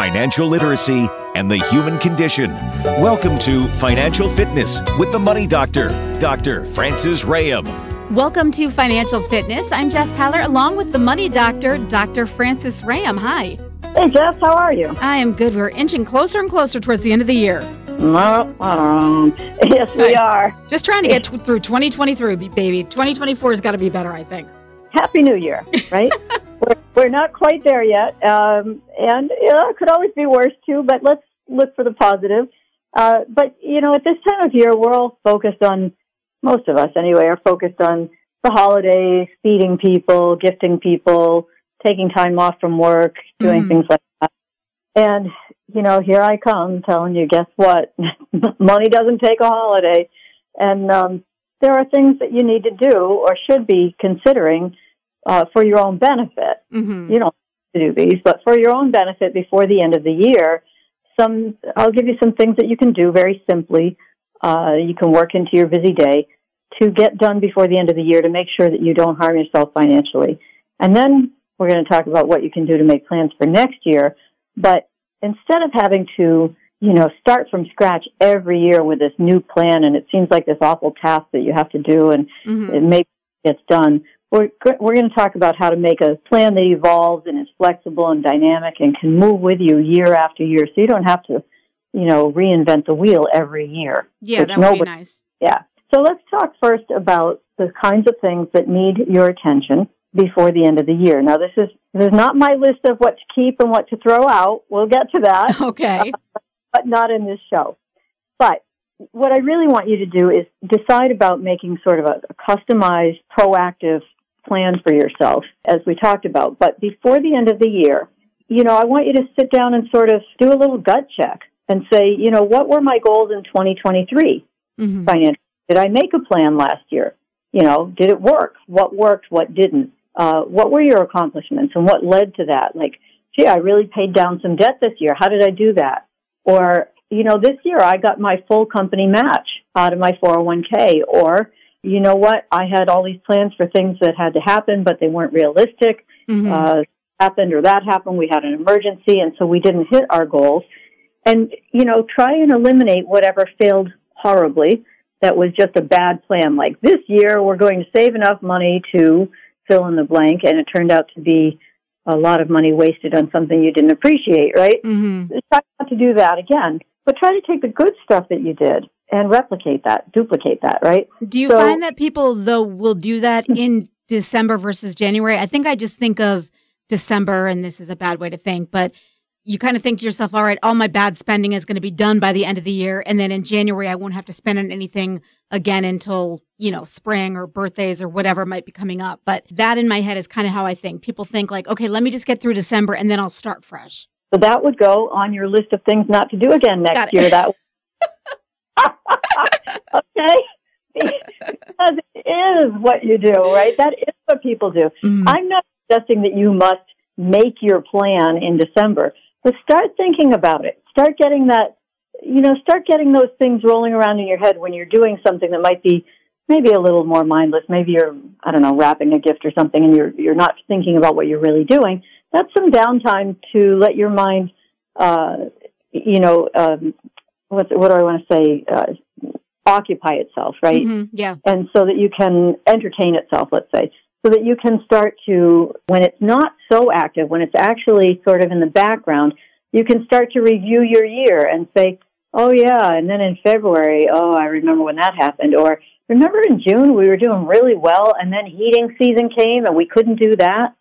financial literacy, and the human condition. Welcome to Financial Fitness with the Money Doctor, Dr. Frances Rahaim. Welcome to Financial Fitness. I'm Jess Tyler along with the Money Doctor, Dr. Frances Rahaim. Hi. Hey, Jess, how are you? I am good. We're inching closer and closer towards the end of the year. No, um, yes, we Right. are. Just trying to get t- through 2023, baby. 2024 has got to be better, I think. Happy New Year, right? we're, we're not quite there yet, um, and you know, it could always be worse too. But let's look for the positive. Uh, but you know, at this time of year, we're all focused on. Most of us, anyway, are focused on the holidays, feeding people, gifting people, taking time off from work, doing Mhm. things like that. And you know, here I come telling you, guess what? Money doesn't take a holiday, and um, there are things that you need to do or should be considering uh, for your own benefit. hmm You don't have to do these, but for your own benefit before the end of the year, some I'll give you some things that you can do very simply. Uh, you can work into your busy day to get done before the end of the year to make sure that you don't harm yourself financially. And then we're going to talk about what you can do to make plans for next year. But instead of having to, you know, start from scratch every year with this new plan, and it seems like this awful task that you have to do, and hmm it maybe gets done. We're we're going to talk about how to make a plan that evolves and is flexible and dynamic and can move with you year after year, so you don't have to, you know, reinvent the wheel every year. Yeah, that would be nice. Yeah. So let's talk first about the kinds of things that need your attention before the end of the year. Now, this is this is not my list of what to keep and what to throw out. We'll get to that Okay. but not in this show. But what I really want you to do is decide about making sort of a, a customized, proactive plan for yourself, as we talked about. But before the end of the year, you know, I want you to sit down and sort of do a little gut check and say, you know, what were my goals in 2023 hmm financially? Did I make a plan last year? You know, did it work? What worked? What didn't? Uh, what were your accomplishments and what led to that? Like, gee, I really paid down some debt this year. How did I do that? Or, you know, this year I got my full company match out of my 401k. Or, you know what? I had all these plans for things that had to happen, but they weren't realistic. hmm Uh, happened or that happened. We had an emergency, and so we didn't hit our goals. And, you know, try and eliminate whatever failed horribly that was just a bad plan. Like this year, we're going to save enough money to fill in the blank, and it turned out to be a lot of money wasted on something you didn't appreciate, right? hmm Try not to do that again, but try to take the good stuff that you did and replicate that, duplicate that, right? Do you So- find that people, though, will do that in December versus January? I think I just think of December, and this is a bad way to think, but you kind of think to yourself, all right, all my bad spending is going to be done by the end of the year. And then in January, I won't have to spend on anything again until, you know, spring or birthdays or whatever might be coming up. But that in my head is kind of how I think. People think, like, okay, let me just get through December and then I'll start fresh. So that would go on your list of things not to do again next year. That okay, because it is what you do, right? That is what people do. Mhm. I'm not suggesting that you must make your plan in December, but start thinking about it. Start getting that, you know, start getting those things rolling around in your head when you're doing something that might be maybe a little more mindless. Maybe you're, I don't know, wrapping a gift or something, and you're you're not thinking about what you're really doing. That's some downtime to let your mind, uh, you know, um, what what do I want to say? Uh, occupy itself, right? Mhm. Yeah. and so that you can entertain itself, let's say, so that you can start to, when it's not so active, when it's actually sort of in the background, you can start to review your year and say, oh yeah, and then in February, oh, I remember when that happened, or remember in June we were doing really well, and then heating season came and we couldn't do that.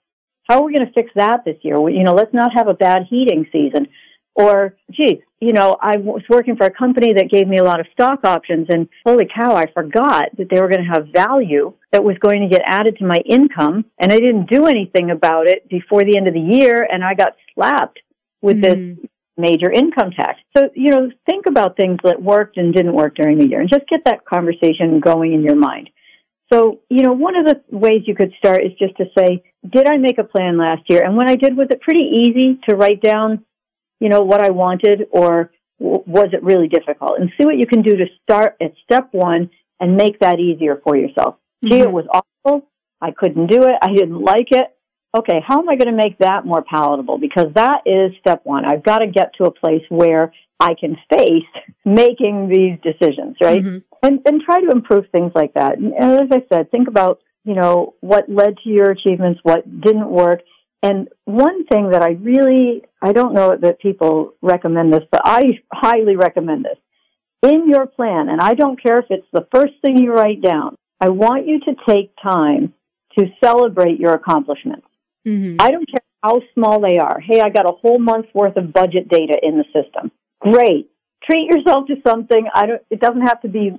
How are we going to fix that this year? We- You know, let's not have a bad heating season. Or, geez, you know, I was working for a company that gave me a lot of stock options, and holy cow, I forgot that they were going to have value that was going to get added to my income, and I didn't do anything about it before the end of the year, and I got slapped with this Mhm. major income tax. So, you know, think about things that worked and didn't work during the year, and just get that conversation going in your mind. So, you know, one of the ways you could start is just to say, did I make a plan last year? And when I did, was it pretty easy to write down, you know, what I wanted or w- was it really difficult? And see what you can do to start at step one and make that easier for yourself. Gee, it Mhm. was awful. I couldn't do it. I didn't like it. okay, how am I going to make that more palatable? Because that is step one. I've got to get to a place where I can face making these decisions, right? Mm-hmm. And, and try to improve things like that. And as I said, think about, you know, what led to your achievements, what didn't work. And one thing that I really, I don't know that people recommend this, but I highly recommend this. In your plan, and I don't care if it's the first thing you write down, I want you to take time to celebrate your accomplishments. Mm-hmm. I don't care how small they are. Hey, I got a whole month's worth of budget data in the system. Great. Treat yourself to something. I don't, it doesn't have to be,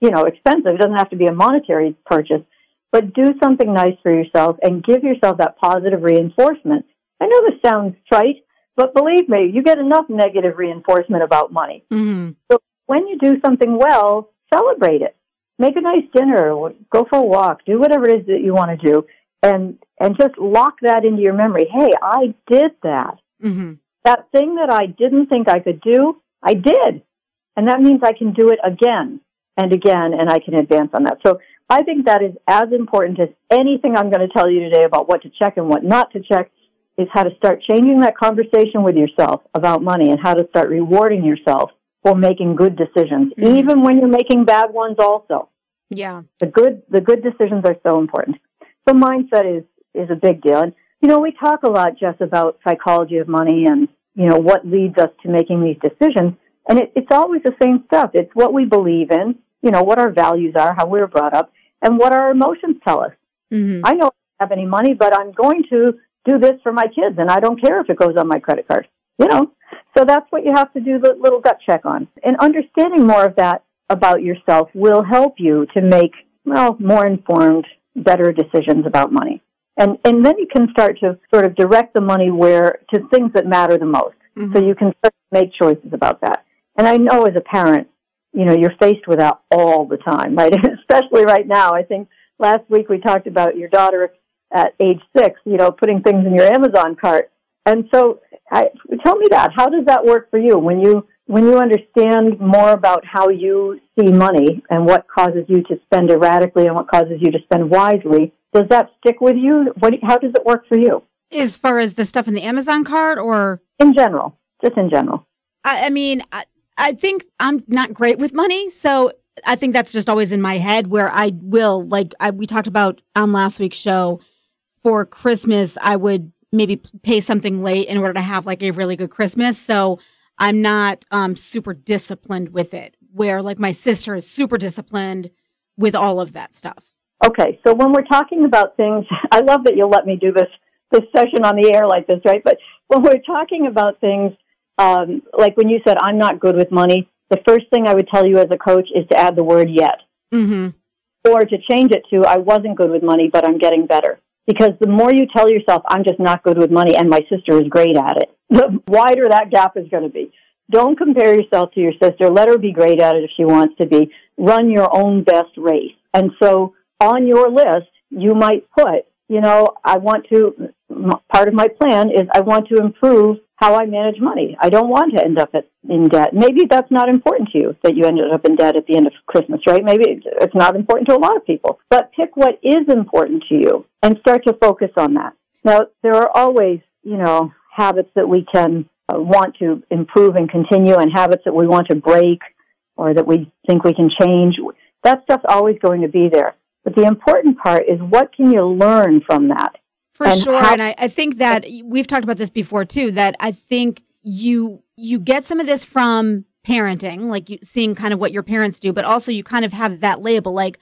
you know, expensive. It doesn't have to be a monetary purchase, but do something nice for yourself and give yourself that positive reinforcement. I know this sounds trite, but believe me, you get enough negative reinforcement about money. Mm-hmm. So when you do something well, celebrate it. Make a nice dinner, go for a walk, do whatever it is that you want to do and and just lock that into your memory. Hey, I did that. Mm-hmm. That thing that I didn't think I could do, I did, and that means I can do it again and again, and I can advance on that. So I think that is as important as anything I'm going to tell you today about what to check and what not to check. Is how to start changing that conversation with yourself about money and how to start rewarding yourself for making good decisions, mm-hmm. even when you're making bad ones. Also, yeah, the good the good decisions are so important So mindset is is a big deal. And you know, we talk a lot, Jess, about psychology of money and you know what leads us to making these decisions. And it, it's always the same stuff. It's what we believe in, you know, what our values are, how we were brought up, and what our emotions tell us. Mm-hmm. I don't have any money, but I'm going to do this for my kids, and I don't care if it goes on my credit card. You know, so that's what you have to do the little gut check on. And understanding more of that about yourself will help you to make well more informed better decisions about money. And, and then you can start to sort of direct the money where to things that matter the most. Mm-hmm. So you can start to make choices about that. And I know as a parent, you know, you're faced with that all the time, right? Especially right now. I think last week we talked about your daughter at age six, you know, putting things in your Amazon cart. And so I, tell me that. How does that work for you when you when you understand more about how you see money and what causes you to spend erratically and what causes you to spend wisely, does that stick with you? What, how does it work for you? As far as the stuff in the Amazon cart or? In general, just in general. I, I mean, I, I think I'm not great with money. So I think that's just always in my head where I will, like I, we talked about on last week's show, for Christmas, I would maybe pay something late in order to have like a really good Christmas. So I'm not um, super disciplined with it, where like my sister is super disciplined with all of that stuff. Okay, so when we're talking about things, I love that you'll let me do this this session on the air like this, right? But when we're talking about things, um, like when you said I'm not good with money, the first thing I would tell you as a coach is to add the word yet, mm-hmm. or to change it to I wasn't good with money, but I'm getting better. Because the more you tell yourself, I'm just not good with money and my sister is great at it, the wider that gap is going to be. Don't compare yourself to your sister. Let her be great at it if she wants to be. Run your own best race. And so on your list, you might put, you know, I want to, part of my plan is I want to improve how I manage money. I don't want to end up in debt. Maybe that's not important to you that you ended up in debt at the end of Christmas, right? Maybe it's not important to a lot of people. But pick what is important to you and start to focus on that. Now, there are always, you know, habits that we can uh, want to improve and continue and habits that we want to break or that we think we can change. That stuff's always going to be there. But the important part is what can you learn from that? For and sure. How- and I, I think that we've talked about this before too, that I think you you get some of this from parenting, like you seeing kind of what your parents do, but also you kind of have that label. Like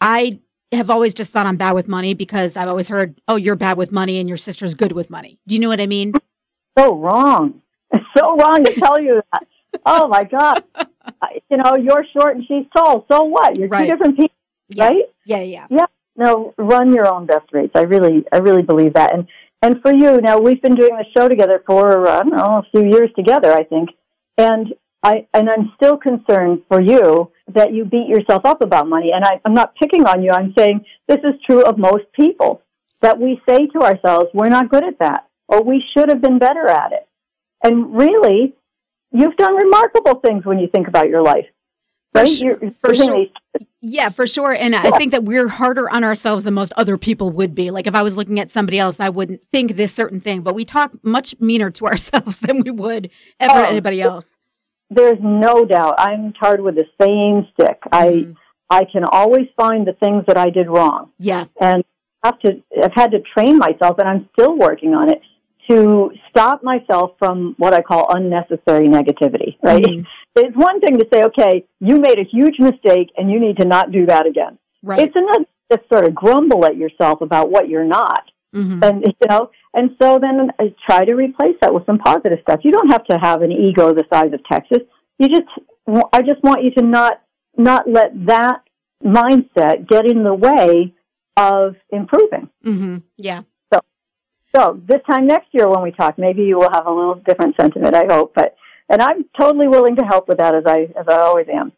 I have always just thought I'm bad with money because I've always heard, oh, you're bad with money and your sister's good with money. Do you know what I mean? So wrong. It's so wrong to tell you that. Oh my God. you know, you're short and she's tall. So what? You're right. two different people, yeah. right? Yeah, yeah. Yeah no, run your own best rates. I really, I really believe that. And and for you, now we've been doing the show together for I don't know a few years together, I think, and I and I'm still concerned for you that you beat yourself up about money. And I, I'm not picking on you. I'm saying this is true of most people that we say to ourselves, we're not good at that, or we should have been better at it. And really, you've done remarkable things when you think about your life. Right? su- for sure. Yeah, for sure. And I think that we're harder on ourselves than most other people would be. Like if I was looking at somebody else, I wouldn't think this certain thing, but we talk much meaner to ourselves than we would ever Oh, anybody else. There's no doubt. I'm tarred with the same stick. I Mhm. I can always find the things that I did wrong. Yeah. and have to I've had to train myself and I'm still working on it to stop myself from what I call unnecessary negativity, right? Mhm. It's one thing to say, okay, you made a huge mistake and you need to not do that again. Right. It's another to sort of grumble at yourself about what you're not. Mhm. And you know, and so then I try to replace that with some positive stuff. You don't have to have an ego the size of Texas. You just I just want you to not not let that mindset get in the way of improving. Mhm. Yeah. So this time next year when we talk, maybe you will have a little different sentiment, I hope. But and I'm totally willing to help with that as I as I always am.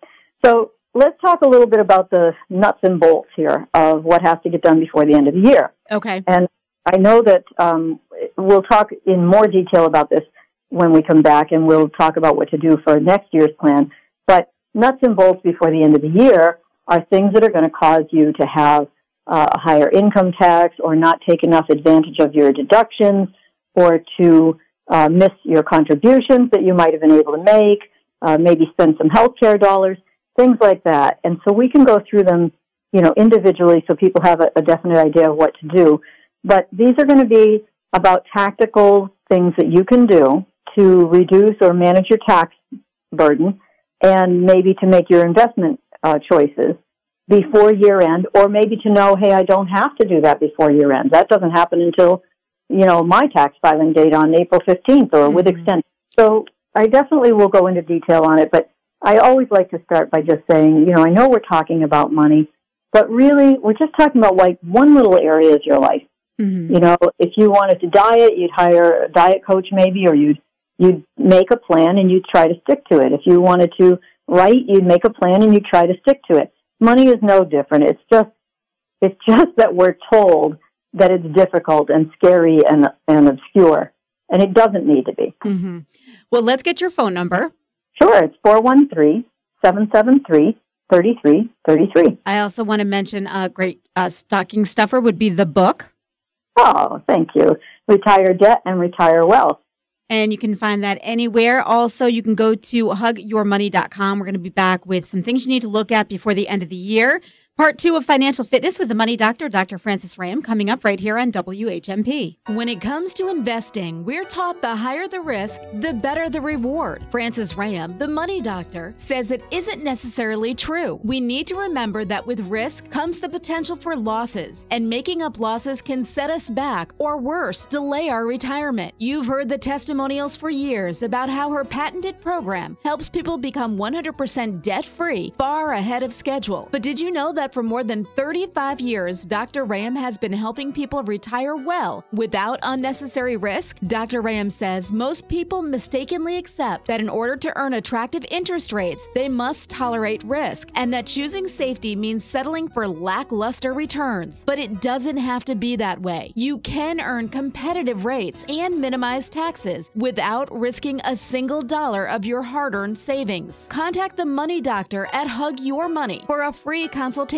So let's talk a little bit about the nuts and bolts here of what has to get done before the end of the year. Okay. And I know that um, we'll talk in more detail about this when we come back, and we'll talk about what to do for next year's plan. But nuts and bolts before the end of the year are things that are going to cause you to have uh, a higher income tax or not take enough advantage of your deductions or to uh, miss your contributions that you might have been able to make, uh, maybe spend some health care dollars, things like that. And so we can go through them, you know, individually so people have a, a definite idea of what to do. But these are going to be about tactical things that you can do to reduce or manage your tax burden and maybe to make your investment uh, choices before year end, or maybe to know, hey, I don't have to do that before year end. That doesn't happen until, you know, my tax filing date on April 15th or with Mhm. extension. So I definitely will go into detail on it, but I always like to start by just saying, you know, I know we're talking about money, but really we're just talking about like one little area of your life. Mhm. You know, if you wanted to diet, you'd hire a diet coach maybe, or you'd you'd make a plan and you'd try to stick to it. If you wanted to write, you'd make a plan and you'd try to stick to it. Money is no different. It's just it's just that we're told that it's difficult and scary and and obscure, and it doesn't need to be. Mm-hmm. Well, let's get your phone number. Sure, it's 413-773-3333. I also want to mention a great uh, stocking stuffer would be the book. Oh, thank you. Retire debt and retire wealth. And you can find that anywhere. Also, you can go to hugyourmoney.com. We're going to be back with some things you need to look at before the end of the year. Part two of Financial Fitness with the Money Doctor, Dr. Frances Rahaim, coming up right here on WHMP. When it comes to investing, we're taught the higher the risk, the better the reward. Frances Rahaim, the Money Doctor, says it isn't necessarily true. We need to remember that with risk comes the potential for losses, and making up losses can set us back, or worse, delay our retirement. You've heard the testimonials for years about how her patented program helps people become 100% debt free far ahead of schedule. But did you know that for more than 35 years, Dr. Rahaim has been helping people retire well without unnecessary risk? Dr. Rahaim says most people mistakenly accept that in order to earn attractive interest rates, they must tolerate risk, and that choosing safety means settling for lackluster returns. But it doesn't have to be that way. You can earn competitive rates and minimize taxes without risking a single dollar of your hard earned savings. Contact the Money Doctor at Hug Your Money for a free consultation.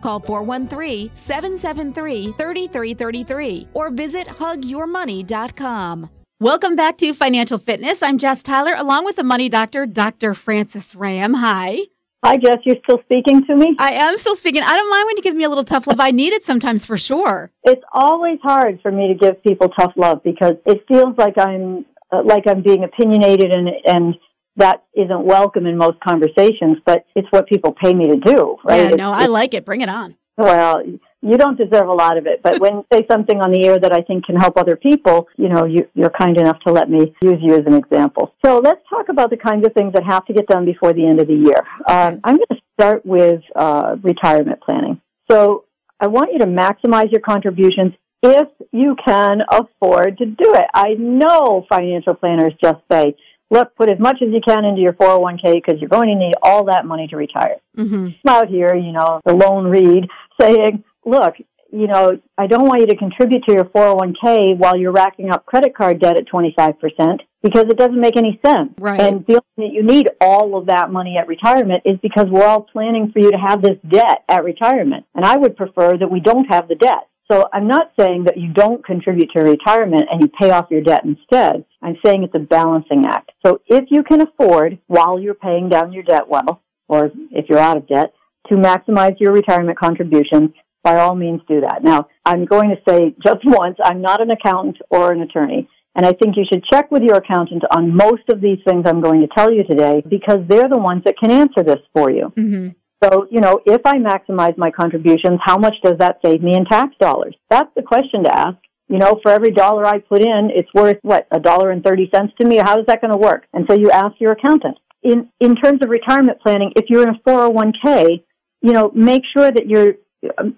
Call 413 773 3333 or visit hugyourmoney.com. Welcome back to Financial Fitness. I'm Jess Tyler, along with the Money Doctor, Dr. Frances Rahaim. Hi. Hi, Jess. You're still speaking to me? I am still speaking. I don't mind when you give me a little tough love. I need it sometimes for sure. It's always hard for me to give people tough love because it feels like I'm uh, like I'm being opinionated and and that isn't welcome in most conversations, but it's what people pay me to do, right? Yeah, It's- no, I like it. Bring it on. well, you don't deserve a lot of it, but when you say something on the air that I think can help other people, you know, you, you're kind enough to let me use you as an example. So let's talk about the kinds of things that have to get done before the end of the year. Um, I'm going to start with uh, retirement planning. So I want you to maximize your contributions if you can afford to do it. I know financial planners just say, look, put as much as you can into your 401k because you're going to need all that money to retire. hmm I'm out here, you know, the lone reed saying, look, you know, I don't want you to contribute to your 401k while you're racking up credit card debt at 25%. because it doesn't make any sense. Right. And the only that you need all of that money at retirement is because we're all planning for you to have this debt at retirement. And I would prefer that we don't have the debt. So I'm not saying that you don't contribute to retirement and you pay off your debt instead. I'm saying it's a balancing act. So if you can afford, while you're paying down your debt well, or if you're out of debt, to maximize your retirement contributions, by all means do that. Now, I'm going to say just once, I'm not an accountant or an attorney. And I think you should check with your accountant on most of these things I'm going to tell you today because they're the ones that can answer this for you. Mm-hmm. So, you know, if I maximize my contributions, how much does that save me in tax dollars? That's the question to ask. You know, for every dollar I put in, it's worth what, a dollar and 30 cents to me? How is that going to work? And so you ask your accountant. In, in terms of retirement planning, if you're in a 401k, you know, make sure that your,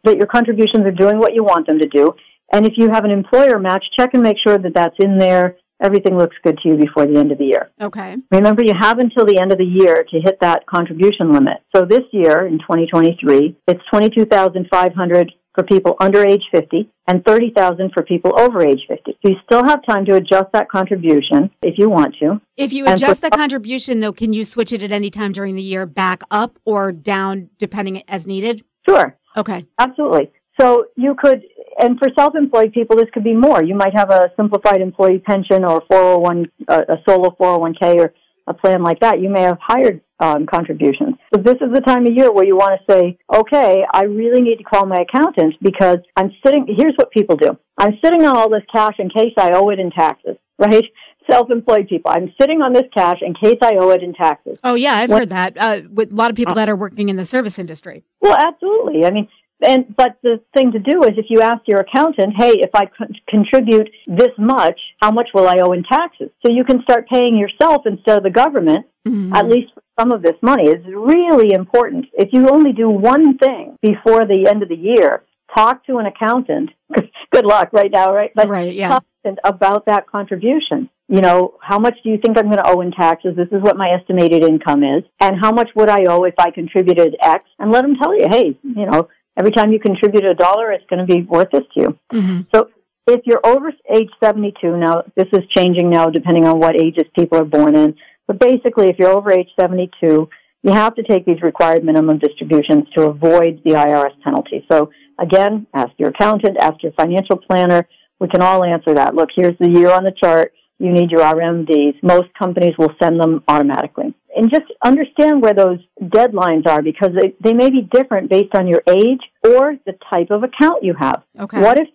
that your contributions are doing what you want them to do. And if you have an employer match, check and make sure that that's in there. Everything looks good to you before the end of the year. Okay. Remember, you have until the end of the year to hit that contribution limit. So this year, in 2023, it's 22,500 for people under age 50 and 30,000 for people over age 50. So you still have time to adjust that contribution if you want to. If you for- adjust the contribution, though, can you switch it at any time during the year back up or down depending as needed? Sure. Okay. Absolutely. So you could, and for self-employed people, this could be more. You might have a simplified employee pension or 401, a, a solo 401k or a plan like that. You may have higher um, contributions. But this is the time of year where you want to say, okay, I really need to call my accountant because I'm sitting, here's what people do. I'm sitting on all this cash in case I owe it in taxes, right? Self-employed people. I'm sitting on this cash in case I owe it in taxes. Oh, yeah, I've heard that uh, with a lot of people that are working in the service industry. Well, absolutely. I mean, and but the thing to do is if you ask your accountant, hey, if I con- contribute this much, how much will I owe in taxes? So you can start paying yourself instead of the government, Mhm. at least some of this money. is really important. If you only do one thing before the end of the year, talk to an accountant. Good luck right now, right? But right, yeah. talk to an accountant about that contribution. You know, how much do you think I'm going to owe in taxes? This is what my estimated income is. And how much would I owe if I contributed X? And let them tell you, hey, you know, every time you contribute a dollar, it's going to be worth this to you. hmm So if you're over age 72, now this is changing now depending on what ages people are born in, but basically if you're over age 72, you have to take these required minimum distributions to avoid the IRS penalty. So again, ask your accountant, ask your financial planner. We can all answer that. Look, here's the year on the chart. You need your RMDs. Most companies will send them automatically. And just understand where those deadlines are because they, they may be different based on your age or the type of account you have. Okay. What if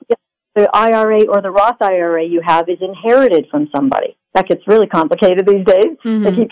the IRA or the Roth IRA you have is inherited from somebody? That gets really complicated these days. Mhm. They keep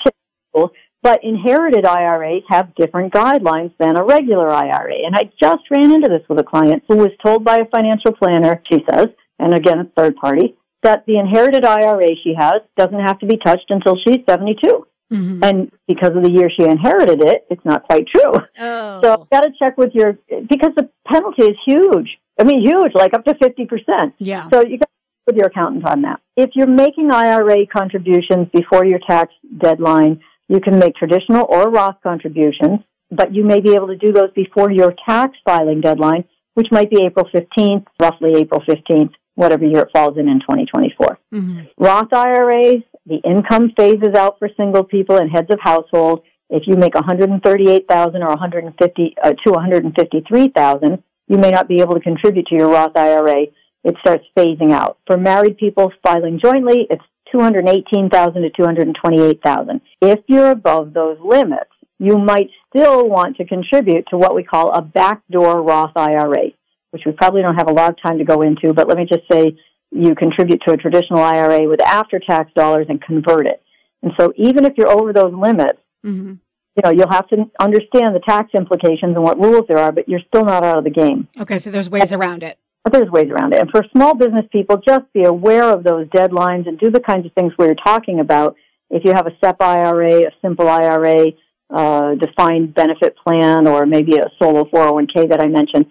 people. But inherited IRAs have different guidelines than a regular IRA. And I just ran into this with a client who was told by a financial planner, she says, and again, a third party, that the inherited IRA she has doesn't have to be touched until she's 72. Mhm. And because of the year she inherited it, it's not quite true. Oh. So got to check with your because the penalty is huge. I mean, huge, like up to fifty percent. yeah. So you got with your accountant on that. If you're making IRA contributions before your tax deadline, you can make traditional or Roth contributions, but you may be able to do those before your tax filing deadline, which might be April fifteenth, roughly April fifteenth, whatever year it falls in in 2024. hmm Roth IRAs, the income phases out for single people and heads of household. If you make 138,000 or 150 uh, to 153,000, you may not be able to contribute to your Roth IRA. It starts phasing out. For married people filing jointly, it's 218,000 to 228,000. If you're above those limits, you might still want to contribute to what we call a backdoor Roth IRA, which we probably don't have a lot of time to go into, but let me just say you contribute to a traditional IRA with after tax dollars and convert it. And so even if you're over those limits, hmm you know, you'll have to understand the tax implications and what rules there are, but you're still not out of the game. Okay, so there's ways around it. There's ways around it. And for small business people, just be aware of those deadlines and do the kinds of things we were talking about. If you have a SEP IRA, a simple IRA, uh, defined benefit plan, or maybe a solo 401k that I mentioned,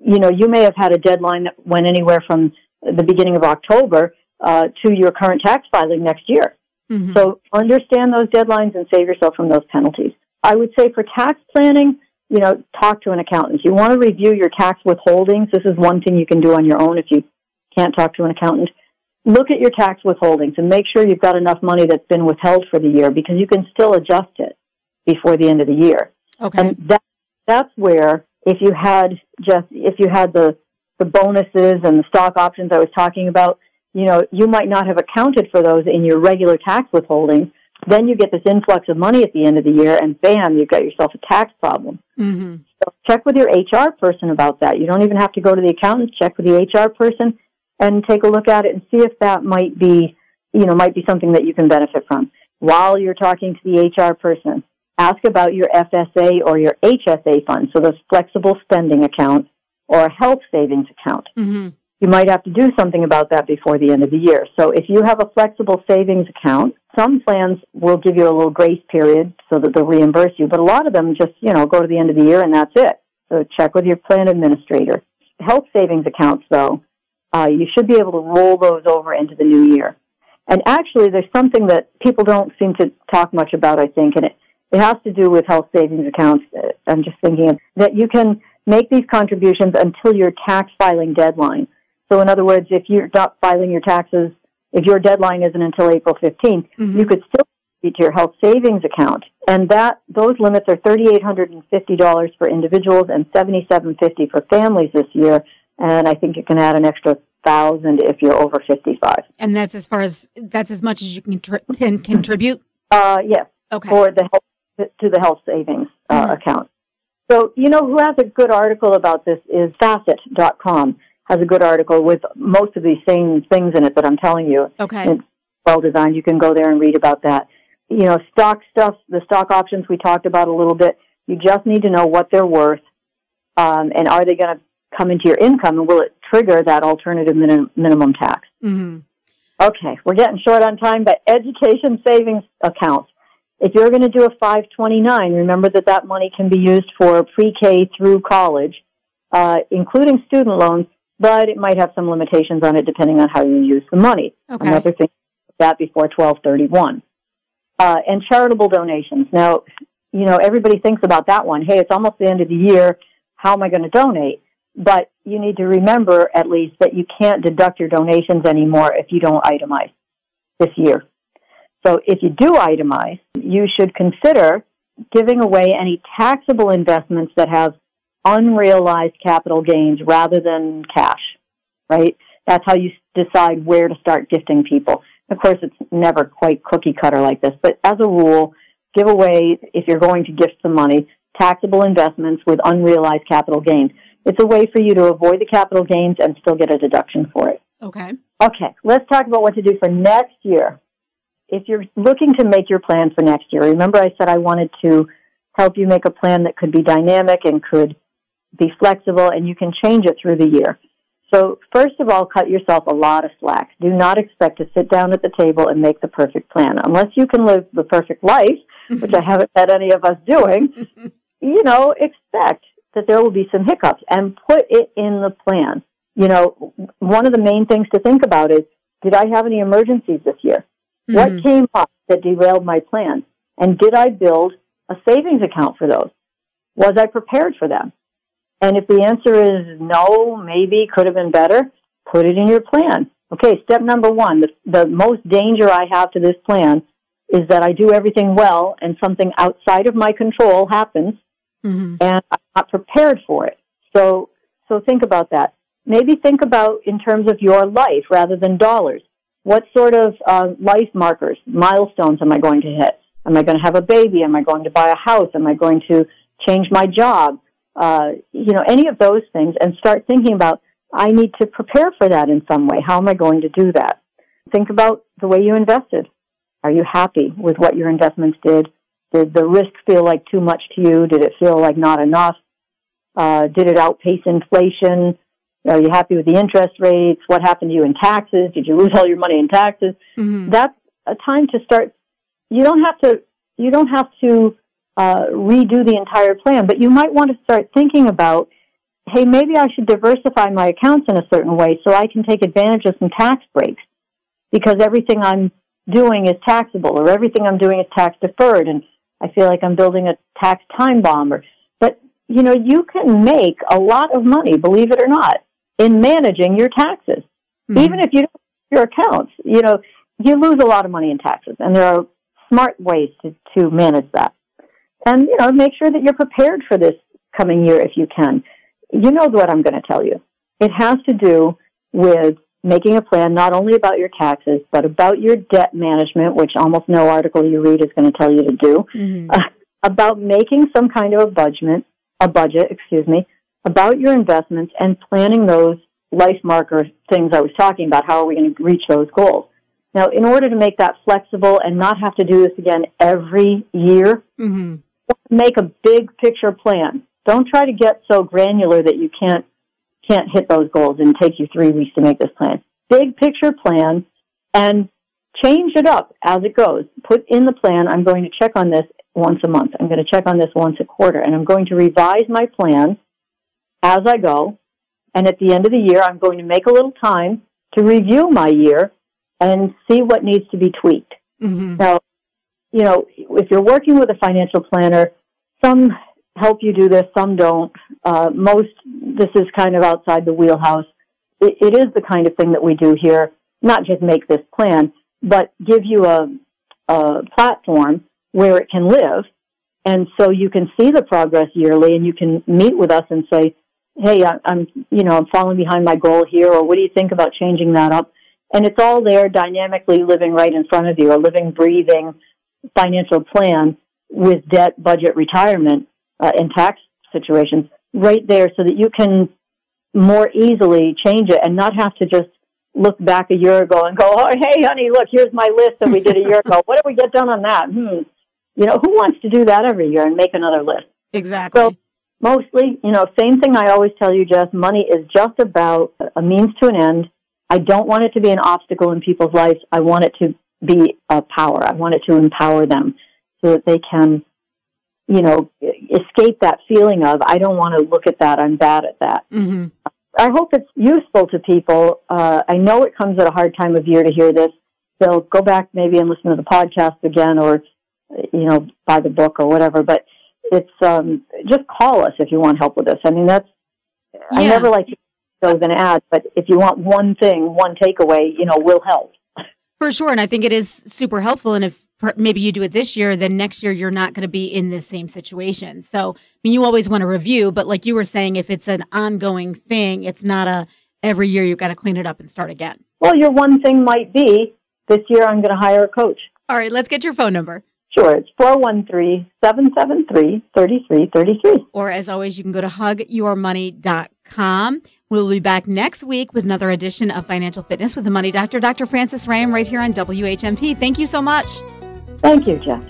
you know, you may have had a deadline that went anywhere from the beginning of October uh, to your current tax filing next year. Mhm. So understand those deadlines and save yourself from those penalties. I would say for tax planning, you know, talk to an accountant. You want to review your tax withholdings. This is one thing you can do on your own if you can't talk to an accountant. look at your tax withholdings and make sure you've got enough money that's been withheld for the year because you can still adjust it before the end of the year. Okay. And that that's where if you had just if you had the the bonuses and the stock options I was talking about, you know, you might not have accounted for those in your regular tax withholding. Then you get this influx of money at the end of the year, and bam, you've got yourself a tax problem. hmm So check with your HR person about that. You don't even have to go to the accountant. Check with the HR person and take a look at it and see if that might be, you know, might be something that you can benefit from. While you're talking to the HR person, ask about your FSA or your HSA fund, so those flexible spending account or a health savings account. hmm You might have to do something about that before the end of the year. So if you have a flexible savings account, some plans will give you a little grace period so that they'll reimburse you, but a lot of them just, you know, go to the end of the year and that's it. So check with your plan administrator. Health savings accounts, though, uh, you should be able to roll those over into the new year. And actually, there's something that people don't seem to talk much about, I think, and it, it has to do with health savings accounts. Uh, I'm just thinking of, that you can make these contributions until your tax filing deadline. So, in other words, if you're not filing your taxes, if your deadline isn't until April 15th, hmm you could still contribute to your health savings account, and that those limits are $3,850 for individuals and 7,750 for families this year. And I think you can add an extra thousand if you're over 55. And that's as far as that's as much as you can, tr- can contribute. Uh, yes, Okay. for the health, to the health savings uh, Mhm. account. So, you know, who has a good article about this is Facet.com has a good article with most of these same things in it that I'm telling you. Okay. It's well designed. You can go there and read about that. You know, stock stuff, the stock options we talked about a little bit. You just need to know what they're worth, um, and are they going to come into your income, and will it trigger that alternative minim- minimum tax? hmm Okay, we're getting short on time, but education savings accounts. If you're going to do a 529, remember that that money can be used for pre-K through college, uh, including student loans, but it might have some limitations on it depending on how you use the money. Okay. Another thing that before 1231. Uh, and charitable donations. Now, you know, everybody thinks about that one. Hey, it's almost the end of the year. How am I going to donate? But you need to remember at least that you can't deduct your donations anymore if you don't itemize this year. So if you do itemize, you should consider giving away any taxable investments that have unrealized capital gains rather than cash, right? That's how you decide where to start gifting people. Of course, it's never quite cookie cutter like this, but as a rule, give away, if you're going to gift some money, taxable investments with unrealized capital gains. It's a way for you to avoid the capital gains and still get a deduction for it. Okay. Okay, let's talk about what to do for next year. If you're looking to make your plan for next year, remember I said I wanted to help you make a plan that could be dynamic and could be flexible and you can change it through the year. So, first of all, cut yourself a lot of slack. Do not expect to sit down at the table and make the perfect plan. Unless you can live the perfect life, which I haven't had any of us doing, you know, expect that there will be some hiccups and put it in the plan. You know, one of the main things to think about is did I have any emergencies this year? Mhm. What came up that derailed my plan? And did I build a savings account for those? Was I prepared for them? And if the answer is no, maybe, could have been better, put it in your plan. Okay, step number one the, the most danger I have to this plan is that I do everything well and something outside of my control happens Mhm. and I'm not prepared for it. So, so think about that. Maybe think about in terms of your life rather than dollars. What sort of uh, life markers, milestones am I going to hit? Am I going to have a baby? Am I going to buy a house? Am I going to change my job? Uh, you know, any of those things, and start thinking about I need to prepare for that in some way. How am I going to do that? Think about the way you invested. Are you happy with what your investments did? Did the risk feel like too much to you? Did it feel like not enough? Uh, did it outpace inflation? Are you happy with the interest rates? What happened to you in taxes? Did you lose all your money in taxes? Mhm. That's a time to start. You don't have to. You don't have to uh, redo the entire plan, but you might want to start thinking about, hey, maybe I should diversify my accounts in a certain way so I can take advantage of some tax breaks because everything I'm doing is taxable or everything I'm doing is tax deferred and I feel like I'm building a tax time bomb or but you know you can make a lot of money believe it or not in managing your taxes Mhm. even if you don't your accounts. You know, you lose a lot of money in taxes, and there are smart ways to, to manage that. And, you know, make sure that you're prepared for this coming year if you can. You know what I'm going to tell you. It has to do with making a plan not only about your taxes, but about your debt management, which almost no article you read is going to tell you to do, mm-hmm. uh, about making some kind of a budget, a budget, excuse me, about your investments and planning those life marker things I was talking about. How are we going to reach those goals? Now, in order to make that flexible and not have to do this again every year, mm-hmm. make a big picture plan. Don't try to get so granular that you can't can't hit those goals and take you three weeks to make this plan. Big picture plan and change it up as it goes. Put in the plan, I'm going to check on this once a month. I'm going to check on this once a quarter and I'm going to revise my plan as I go. And at the end of the year, I'm going to make a little time to review my year and see what needs to be tweaked. Mm-hmm. Now, you know, if you're working with a financial planner, some help you do this, some don't. Uh, most, this is kind of outside the wheelhouse. It, it is the kind of thing that we do here, not just make this plan, but give you a, a platform where it can live. And so you can see the progress yearly and you can meet with us and say, Hey, I, I'm, you know, I'm falling behind my goal here, or what do you think about changing that up? And it's all there dynamically living right in front of you, a living, breathing financial plan with debt, budget, retirement uh, and tax situations right there so that you can more easily change it and not have to just look back a year ago and go, oh, hey, honey, look, here's my list that we did a year ago. What did we get done on that? Hmm. You know, who wants to do that every year and make another list? Exactly. So mostly, you know, same thing I always tell you, Jess, money is just about a means to an end. I don't want it to be an obstacle in people's lives. I want it to be a power. I want it to empower them so that they can you know, escape that feeling of, I don't want to look at that, I'm bad at that. Mm-hmm. I hope it's useful to people. Uh, I know it comes at a hard time of year to hear this. So go back maybe and listen to the podcast again or, you know, buy the book or whatever. But it's, um, just call us if you want help with this. I mean, that's, yeah. I never like to go with an ad, but if you want one thing, one takeaway, you know, we'll help. For sure. And I think it is super helpful. And if maybe you do it this year, then next year you're not going to be in the same situation. So, I mean, you always want to review, but like you were saying, if it's an ongoing thing, it's not a every year you've got to clean it up and start again. Well, your one thing might be this year I'm going to hire a coach. All right, let's get your phone number. Sure, it's 413-773-3333. Or as always, you can go to hugyourmoney.com. We'll be back next week with another edition of Financial Fitness with the Money Doctor, Dr. Frances Rahaim, right here on WHMP. Thank you so much. Thank you, Jeff.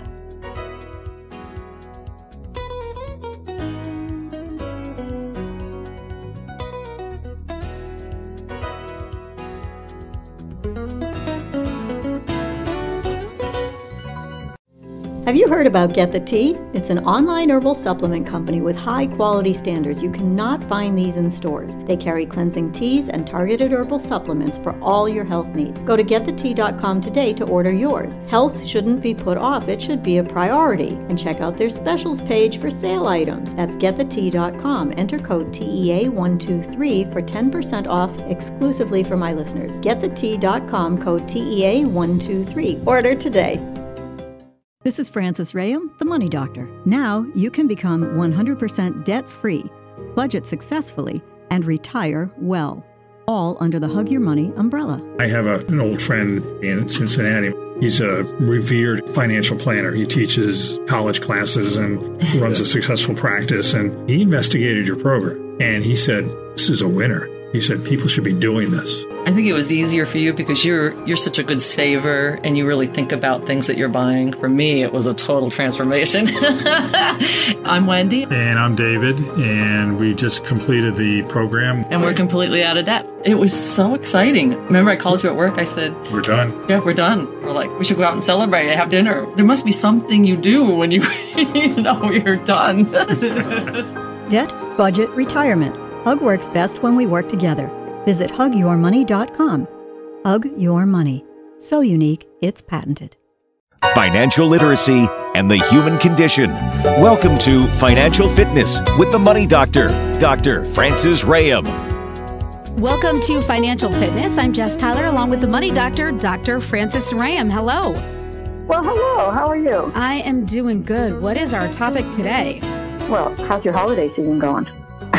You heard about Get the Tea? It's an online herbal supplement company with high quality standards. You cannot find these in stores. They carry cleansing teas and targeted herbal supplements for all your health needs. Go to getthetea.com today to order yours. Health shouldn't be put off, it should be a priority. And check out their specials page for sale items. That's getthetea.com. Enter code TEA123 for 10% off exclusively for my listeners. Getthetea.com code TEA123. Order today. This is Frances Rahaim, the Money Doctor. Now you can become 100% debt free, budget successfully, and retire well. All under the Hug Your Money umbrella. I have a, an old friend in Cincinnati. He's a revered financial planner. He teaches college classes and runs a successful practice. And he investigated your program and he said, This is a winner. He said, People should be doing this. I think it was easier for you because you're you're such a good saver and you really think about things that you're buying. For me, it was a total transformation. I'm Wendy. And I'm David, and we just completed the program. And we're completely out of debt. It was so exciting. Remember I called you at work, I said, We're done. Yeah, we're done. We're like, we should go out and celebrate, and have dinner. There must be something you do when you, you know you're done. debt, budget, retirement. Hug works best when we work together. Visit hugyourmoney.com. Hug Your Money. So unique, it's patented. Financial literacy and the human condition. Welcome to Financial Fitness with the Money Doctor, Dr. Frances Rahaim. Welcome to Financial Fitness. I'm Jess Tyler along with the money doctor, Dr. Frances Rahaim. Hello. Well, hello. How are you? I am doing good. What is our topic today? Well, how's your holiday season going?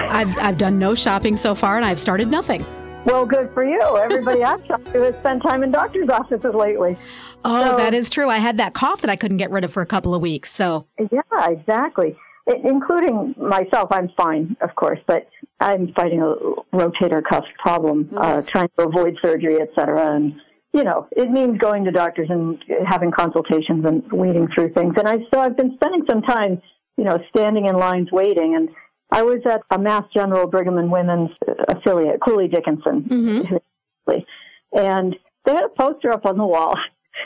I've, I've done no shopping so far and I've started nothing. Well, good for you. Everybody I've talked to has spent time in doctor's offices lately. Oh, So- that is true. I had that cough that I couldn't get rid of for a couple of weeks. So, Yeah, exactly. I- including myself, I'm fine, of course, but I'm fighting a rotator cuff problem, uh, trying to avoid surgery, et cetera. And, you know, it means going to doctors and having consultations and weeding through things. And I, so I've been spending some time, you know, standing in lines waiting. And I was at a Mass General Brigham and Women's affiliate, Cooley Dickinson, Mhm. and they had a poster up on the wall.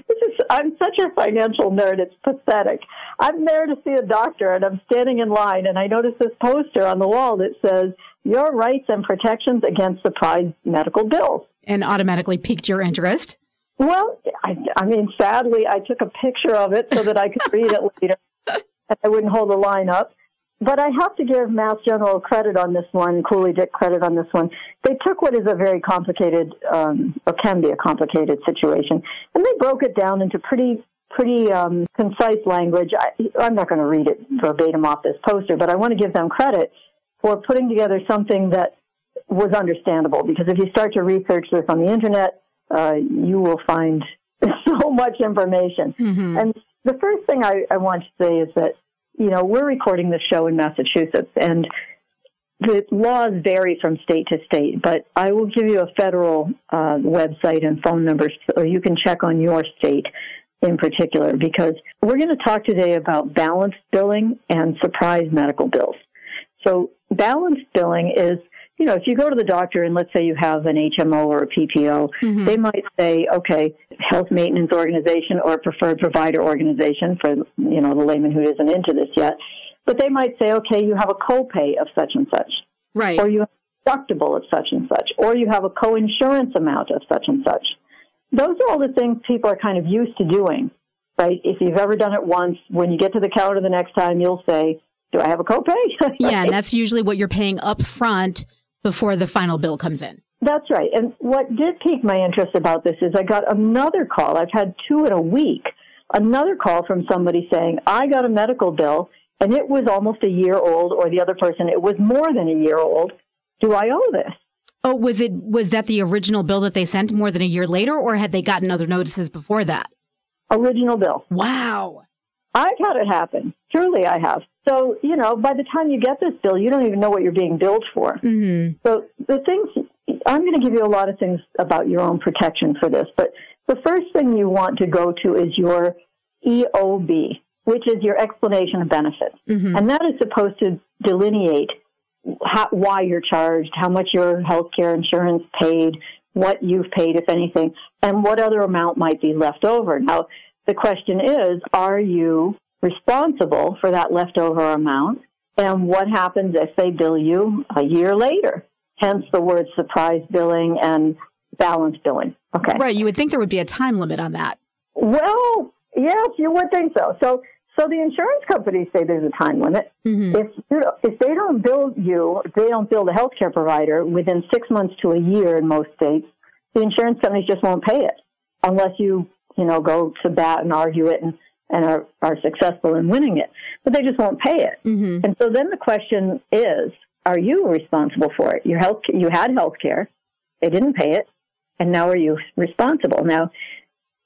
This is, I'm such a financial nerd, it's pathetic. I'm there to see a doctor and I'm standing in line and I notice this poster on the wall that says, Your rights and protections against surprise medical bills. and automatically piqued your interest. Well, I, I mean, sadly, I took a picture of it so that I could read it later and I wouldn't hold the line up. But I have to give Mass General credit on this one, Cooley Dick credit on this one. They took what is a very complicated, um, or can be a complicated situation, and they broke it down into pretty, pretty um, concise language. I, I'm not going to read it verbatim off this poster, but I want to give them credit for putting together something that was understandable. Because if you start to research this on the internet, uh, you will find so much information. Mhm. And the first thing I, I want to say is that, you know, we're recording this show in Massachusetts and the laws vary from state to state, but I will give you a federal uh, website and phone number so you can check on your state in particular because we're going to talk today about balanced billing and surprise medical bills. So balanced billing is, you know, if you go to the doctor and let's say you have an HMO or a PPO, Mhm. they might say, okay, health maintenance organization or preferred provider organization for, you know, the layman who isn't into this yet. But they might say, okay, you have a copay of such and such, Right. or you have a deductible of such and such, or you have a co-insurance amount of such and such. Those are all the things people are kind of used to doing, right? If you've ever done it once, when you get to the counter the next time, you'll say, do I have a copay? yeah, and that's usually what you're paying up front before the final bill comes in. That's right. And what did pique my interest about this is I got another call. I've had two in a week. Another call from somebody saying, I got a medical bill and it was almost a year old, or the other person, it was more than a year old. Do I owe this? Oh, was it was that the original bill that they sent more than a year later, or had they gotten other notices before that? Original bill. Wow. I've had it happen. Truly, I have. So, you know, by the time you get this bill, you don't even know what you're being billed for. hmm So the things, I'm going to give you a lot of things about your own protection for this, but the first thing you want to go to is your EOB, which is your explanation of benefits. hmm And that is supposed to delineate how, why you're charged, how much your health care insurance paid, what you've paid, if anything, and what other amount might be left over. Now, the question is, are you responsible for that leftover amount? And what happens if they bill you a year later? Hence the word surprise billing and balance billing. Okay. Right. You would think there would be a time limit on that. Well, yes, you would think so. So, so the insurance companies say there's a time limit. hmm If you know, if they don't bill you, if they don't bill the healthcare provider within six months to a year in most states, the insurance companies just won't pay it unless you you know go to bat and argue it and and are, are successful in winning it. But they just won't pay it. hmm And so then the question is, are you responsible for it? Your health, you had health care, they didn't pay it, and now are you responsible? Now,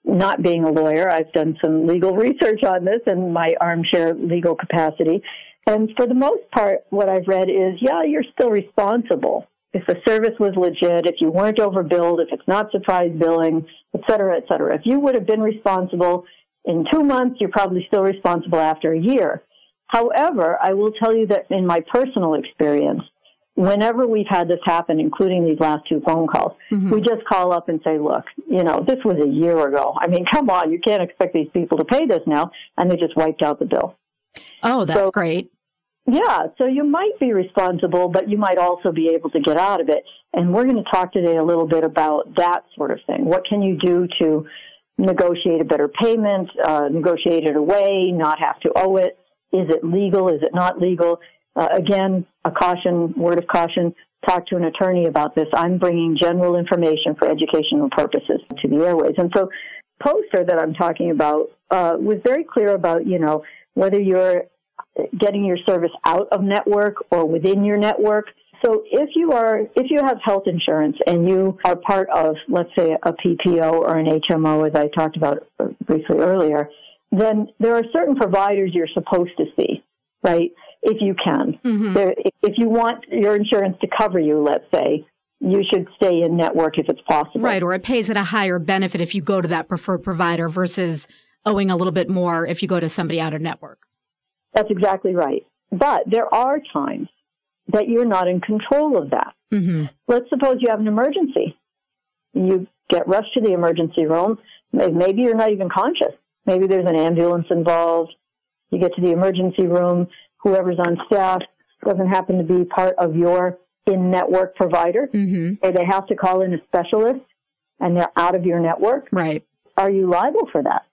not being a lawyer, I've done some legal research on this in my armchair legal capacity. And for the most part, what I've read is, yeah, you're still responsible. If the service was legit, if you weren't overbilled, if it's not surprise billing, et cetera, et cetera. If you would have been responsible in two months, you're probably still responsible after a year. However, I will tell you that in my personal experience, whenever we've had this happen, including these last two phone calls, Mhm. we just call up and say, look, you know, this was a year ago. I mean, come on, you can't expect these people to pay this now. And they just wiped out the bill. Oh, that's So- great. Yeah, so you might be responsible, but you might also be able to get out of it. And we're going to talk today a little bit about that sort of thing. What can you do to negotiate a better payment, uh, negotiate it away, not have to owe it? Is it legal? Is it not legal? Uh, again, a caution, word of caution, talk to an attorney about this. I'm bringing general information for educational purposes to the airways. And so, poster that I'm talking about uh, was very clear about, you know, whether you're getting your service out of network or within your network. So if you are, if you have health insurance and you are part of, let's say, a PPO or an HMO, as I talked about briefly earlier, then there are certain providers you're supposed to see, right? If you can. Mm-hmm. There, if you want your insurance to cover you, let's say, you should stay in network if it's possible. Right, or it pays at a higher benefit if you go to that preferred provider versus owing a little bit more if you go to somebody out of network. That's exactly right. But there are times that you're not in control of that. Mm-hmm. Let's suppose you have an emergency. You get rushed to the emergency room. Maybe you're not even conscious. Maybe there's an ambulance involved. You get to the emergency room. Whoever's on staff doesn't happen to be part of your in network provider. Mm-hmm. Or they have to call in a specialist and they're out of your network. Right. Are you liable for that?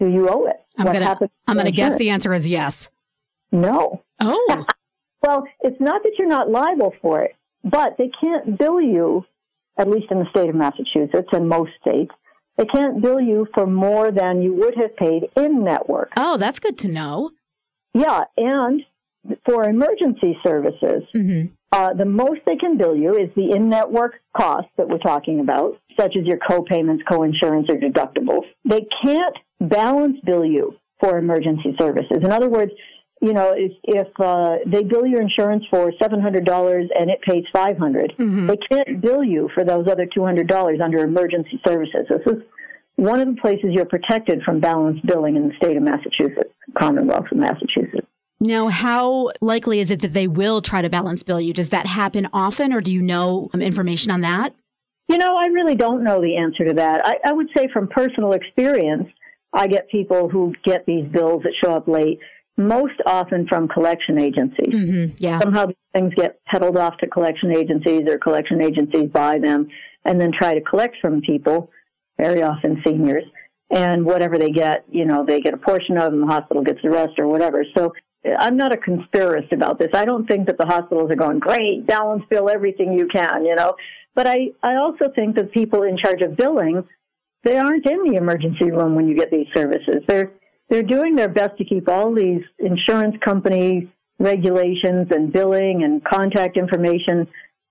Do you owe it? I'm gonna, I'm going to guess the answer is yes. No. Oh. Well, it's not that you're not liable for it, but they can't bill you, at least in the state of Massachusetts and most states, they can't bill you for more than you would have paid in network. Oh, that's good to know. Yeah, and for emergency services, mm-hmm. uh, the most they can bill you is the in network cost that we're talking about, such as your co payments, co insurance, or deductibles. They can't balance bill you for emergency services. In other words, you know, if, if uh, they bill your insurance for seven hundred dollars and it pays five hundred, mm mm-hmm. they can't bill you for those other two hundred dollars under emergency services. This is one of the places you're protected from balanced billing in the state of Massachusetts, Commonwealth of Massachusetts. Now, how likely is it that they will try to balance bill you? Does that happen often, or do you know um, information on that? You know, I really don't know the answer to that. I, I would say from personal experience, I get people who get these bills that show up late most often from collection agencies. Mm-hmm, yeah. Somehow things get peddled off to collection agencies or collection agencies buy them and then try to collect from people, very often seniors. And whatever they get, you know, they get a portion of and the hospital gets the rest or whatever. So I'm not a conspiracist about this. I don't think that the hospitals are going, great, balance bill everything you can, you know. But I, I also think that people in charge of billing, they aren't in the emergency room when you get these services. They're they're doing their best to keep all these insurance company regulations and billing and contact information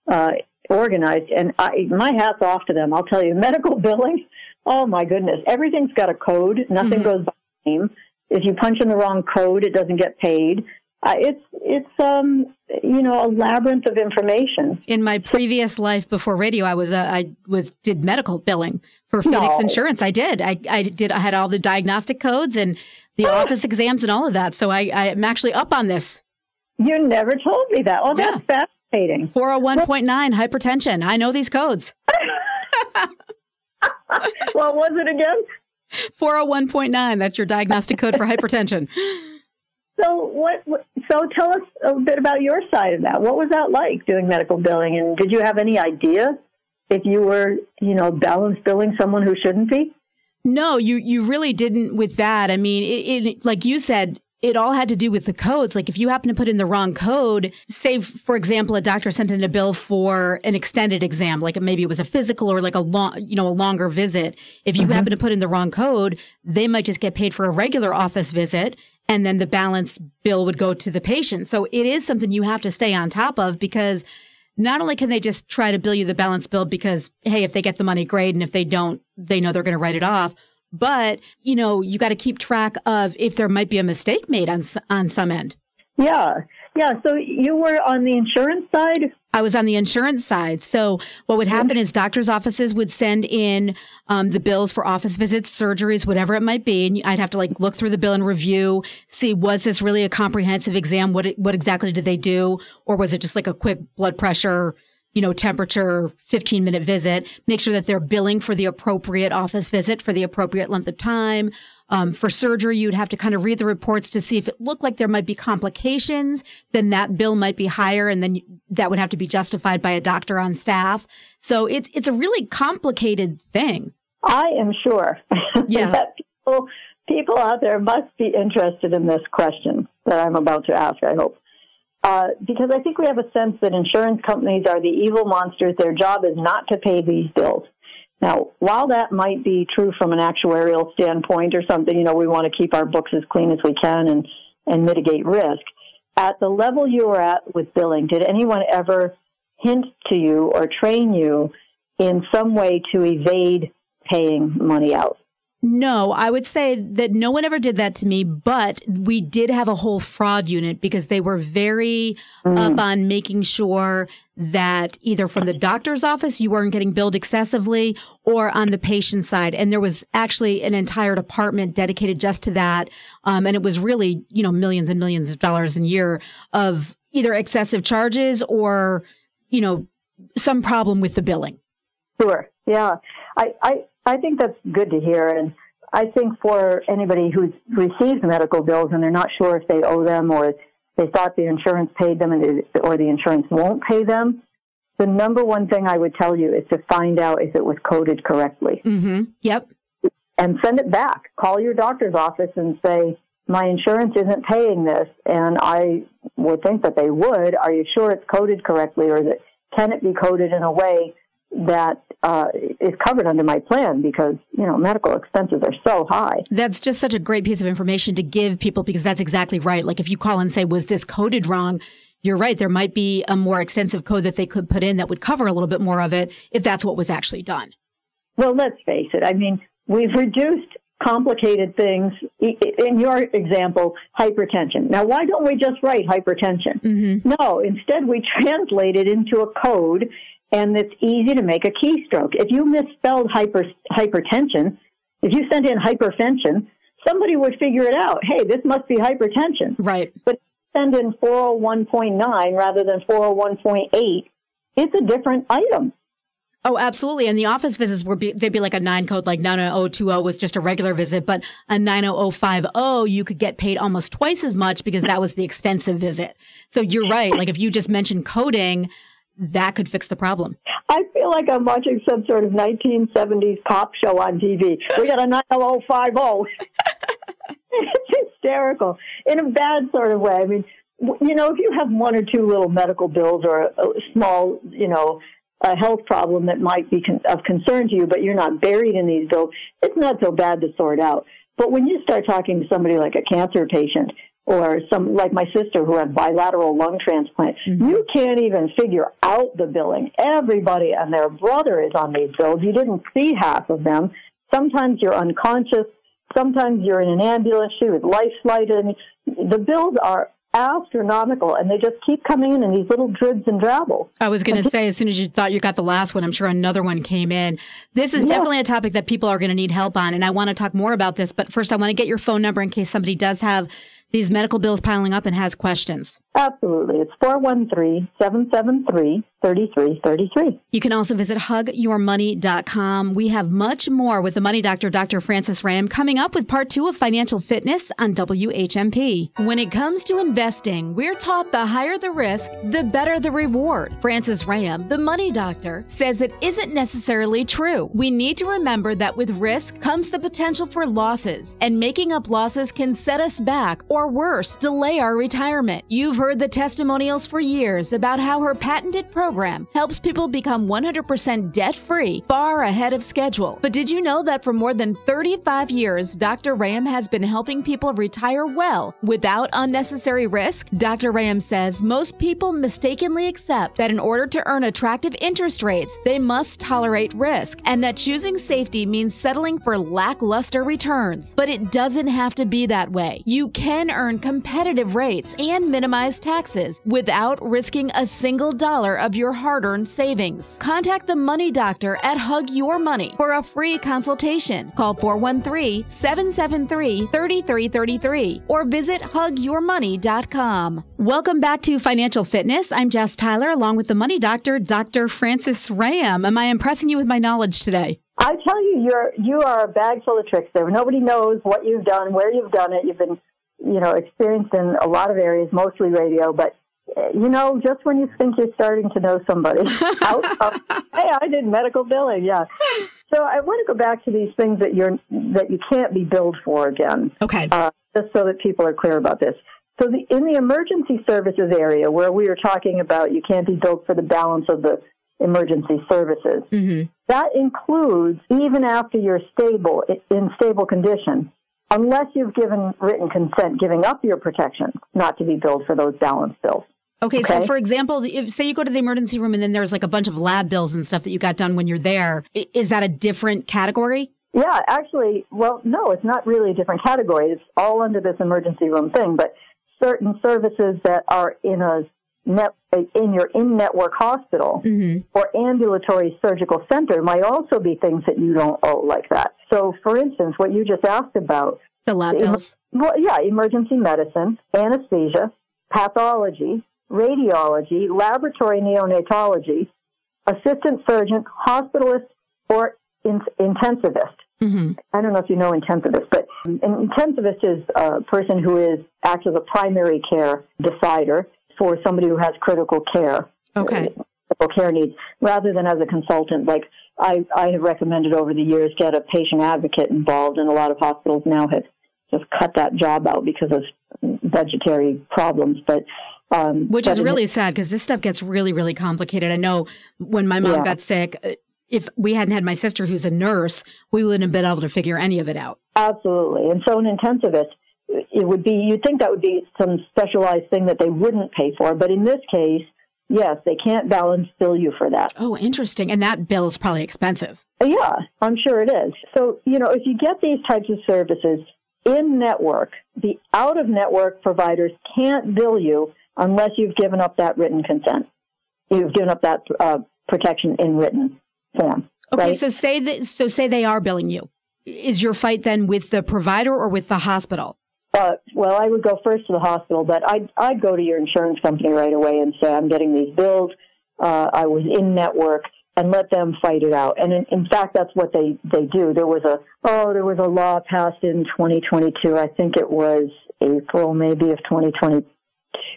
uh, organized. And I, my hat's off to them. I'll tell you, medical billing. Oh my goodness, everything's got a code. Nothing mm-hmm. goes by name. If you punch in the wrong code, it doesn't get paid. Uh, it's it's um you know a labyrinth of information. In my previous life before radio, I was uh, I was did medical billing for Phoenix no. Insurance. I did. I I did. I had all the diagnostic codes and the office exams and all of that. So I I'm actually up on this. You never told me that. Oh, that's yeah. fascinating. Four hundred oh one point nine hypertension. I know these codes. what was it again? 401.9. That's your diagnostic code for hypertension. So what? So tell us a bit about your side of that. What was that like doing medical billing, and did you have any idea if you were, you know, balance billing someone who shouldn't be? No, you you really didn't with that. I mean, it, it, like you said, it all had to do with the codes. Like if you happen to put in the wrong code, say for example, a doctor sent in a bill for an extended exam, like maybe it was a physical or like a long, you know, a longer visit. If you mm-hmm. happen to put in the wrong code, they might just get paid for a regular office visit and then the balance bill would go to the patient. So it is something you have to stay on top of because not only can they just try to bill you the balance bill because hey, if they get the money great and if they don't, they know they're going to write it off but, you know, you got to keep track of if there might be a mistake made on on some end. Yeah. Yeah, so you were on the insurance side? I was on the insurance side. So what would happen is doctors' offices would send in um, the bills for office visits, surgeries, whatever it might be, and I'd have to like look through the bill and review, see was this really a comprehensive exam? What what exactly did they do, or was it just like a quick blood pressure? you know, temperature, 15 minute visit, make sure that they're billing for the appropriate office visit for the appropriate length of time. Um, for surgery, you'd have to kind of read the reports to see if it looked like there might be complications, then that bill might be higher and then that would have to be justified by a doctor on staff. So it's, it's a really complicated thing. I am sure yeah. that people, people out there must be interested in this question that I'm about to ask, I hope. uh, because I think we have a sense that insurance companies are the evil monsters. Their job is not to pay these bills. Now, while that might be true from an actuarial standpoint or something, you know, we want to keep our books as clean as we can and, and mitigate risk. At the level you are at with billing, did anyone ever hint to you or train you in some way to evade paying money out? No, I would say that no one ever did that to me, but we did have a whole fraud unit because they were very mm. up on making sure that either from the doctor's office you weren't getting billed excessively or on the patient side. And there was actually an entire department dedicated just to that. Um, and it was really, you know, millions and millions of dollars a year of either excessive charges or, you know, some problem with the billing. Sure. Yeah. I, I, I think that's good to hear. And I think for anybody who receives medical bills and they're not sure if they owe them or they thought the insurance paid them and or the insurance won't pay them, the number one thing I would tell you is to find out if it was coded correctly. Mm-hmm. Yep. And send it back. Call your doctor's office and say, my insurance isn't paying this, and I would think that they would. Are you sure it's coded correctly, or that can it be coded in a way that uh, is covered under my plan because you know medical expenses are so high. That's just such a great piece of information to give people because that's exactly right. Like if you call and say, "Was this coded wrong?" You're right. There might be a more extensive code that they could put in that would cover a little bit more of it if that's what was actually done. Well, let's face it. I mean, we've reduced complicated things. In your example, hypertension. Now, why don't we just write hypertension? Mm-hmm. No, instead we translate it into a code and it's easy to make a keystroke. If you misspelled hyper, hypertension, if you sent in hypertension, somebody would figure it out. Hey, this must be hypertension. Right. But send in 401.9 rather than 401.8, it's a different item. Oh, absolutely. And the office visits would be they'd be like a nine code, like 90020 was just a regular visit, but a 90050 you could get paid almost twice as much because that was the extensive visit. So you're right. Like if you just mentioned coding, that could fix the problem. I feel like I'm watching some sort of 1970s pop show on TV. We got a 90050. it's hysterical in a bad sort of way. I mean, you know, if you have one or two little medical bills or a, a small, you know, a health problem that might be con- of concern to you, but you're not buried in these bills, it's not so bad to sort out. But when you start talking to somebody like a cancer patient or some like my sister who had bilateral lung transplant. Mm-hmm. You can't even figure out the billing. Everybody and their brother is on these bills. You didn't see half of them. Sometimes you're unconscious. Sometimes you're in an ambulance with life flight. I mean, the bills are astronomical and they just keep coming in in these little dribs and drabbles. I was going to say, as soon as you thought you got the last one, I'm sure another one came in. This is yeah. definitely a topic that people are going to need help on. And I want to talk more about this. But first, I want to get your phone number in case somebody does have these medical bills piling up and has questions? Absolutely. It's 413 773 3333. You can also visit hugyourmoney.com. We have much more with the Money Doctor, Dr. Frances Rahaim, coming up with part two of Financial Fitness on WHMP. When it comes to investing, we're taught the higher the risk, the better the reward. Frances Rahaim, the Money Doctor, says it isn't necessarily true. We need to remember that with risk comes the potential for losses, and making up losses can set us back or worse, delay our retirement. You've heard the testimonials for years about how her patented program program helps people become 100% debt free far ahead of schedule. But did you know that for more than 35 years, Dr. Rahaim has been helping people retire well without unnecessary risk? Dr. Rahaim says most people mistakenly accept that in order to earn attractive interest rates, they must tolerate risk, and that choosing safety means settling for lackluster returns. But it doesn't have to be that way. You can earn competitive rates and minimize taxes without risking a single dollar of your hard earned savings. Contact the Money Doctor at Hug Your Money for a free consultation. Call 413 773 3333 or visit hugyourmoney.com. Welcome back to Financial Fitness. I'm Jess Tyler along with the Money Doctor, Dr. Frances Rahaim. Am I impressing you with my knowledge today? I tell you, you're you are a bag full of tricks there. Nobody knows what you've done, where you've done it. You've been, you know, experienced in a lot of areas, mostly radio, but you know, just when you think you're starting to know somebody, out, out, hey, I did medical billing, yeah. So I want to go back to these things that you're that you can't be billed for again. Okay. Uh, just so that people are clear about this. So the, in the emergency services area, where we were talking about you can't be billed for the balance of the emergency services, Mm-hmm. that includes even after you're stable in stable condition, unless you've given written consent, giving up your protections not to be billed for those balance bills. Okay, so for example, if say you go to the emergency room and then there's like a bunch of lab bills and stuff that you got done when you're there. Is that a different category? Yeah, actually, well, no, it's not really a different category. It's all under this emergency room thing, but certain services that are in a net in your in-network hospital Mm-hmm. or ambulatory surgical center might also be things that you don't owe like that. So, for instance, what you just asked about, The lab bills. well, yeah, emergency medicine, anesthesia, pathology, radiology, laboratory neonatology, assistant surgeon, hospitalist, or in- intensivist. Mm-hmm. I don't know if you know intensivist, but an intensivist is a person who is acts as a primary care decider for somebody who has critical care, Okay. critical care needs, rather than as a consultant. Like I, I have recommended over the years, get a patient advocate involved, and a lot of hospitals now have just cut that job out because of budgetary problems. But um, Which is really sad because this stuff gets really, really complicated. I know when my mom Yeah. got sick, uh, if we hadn't had my sister who's a nurse, we wouldn't have been able to figure any of it out. Absolutely. And so an intensivist, it would be, you'd think that would be some specialized thing that they wouldn't pay for. But in this case, yes, they can't balance bill you for that. Oh, interesting. And that bill is probably expensive. Yeah, I'm sure it is. So, you know, if you get these types of services in network, the out of network providers can't bill you unless you've given up that written consent. You've given up that uh, protection in written form. Okay, right? so say that so say they are billing you. Is your fight then with the provider or with the hospital? Uh, well, I would go first to the hospital, but I'd, I'd go to your insurance company right away and say, I'm getting these bills. Uh, I was in network and let them fight it out. And in, in fact, that's what they, they do. There was a, oh, there was a law passed in 2022. I think it was April maybe of 2022.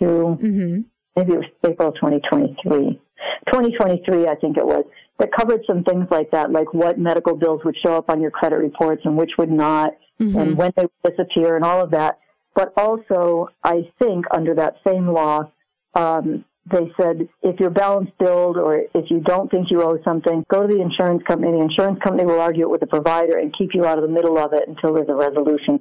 Mm-hmm. Maybe it was April 2023. 2023, I think it was, that covered some things like that, like what medical bills would show up on your credit reports and which would not Mm-hmm. and when they disappear and all of that. But also, I think under that same law, um, they said if you're balance billed or if you don't think you owe something, go to the insurance company. The insurance company will argue it with the provider and keep you out of the middle of it until there's a resolution,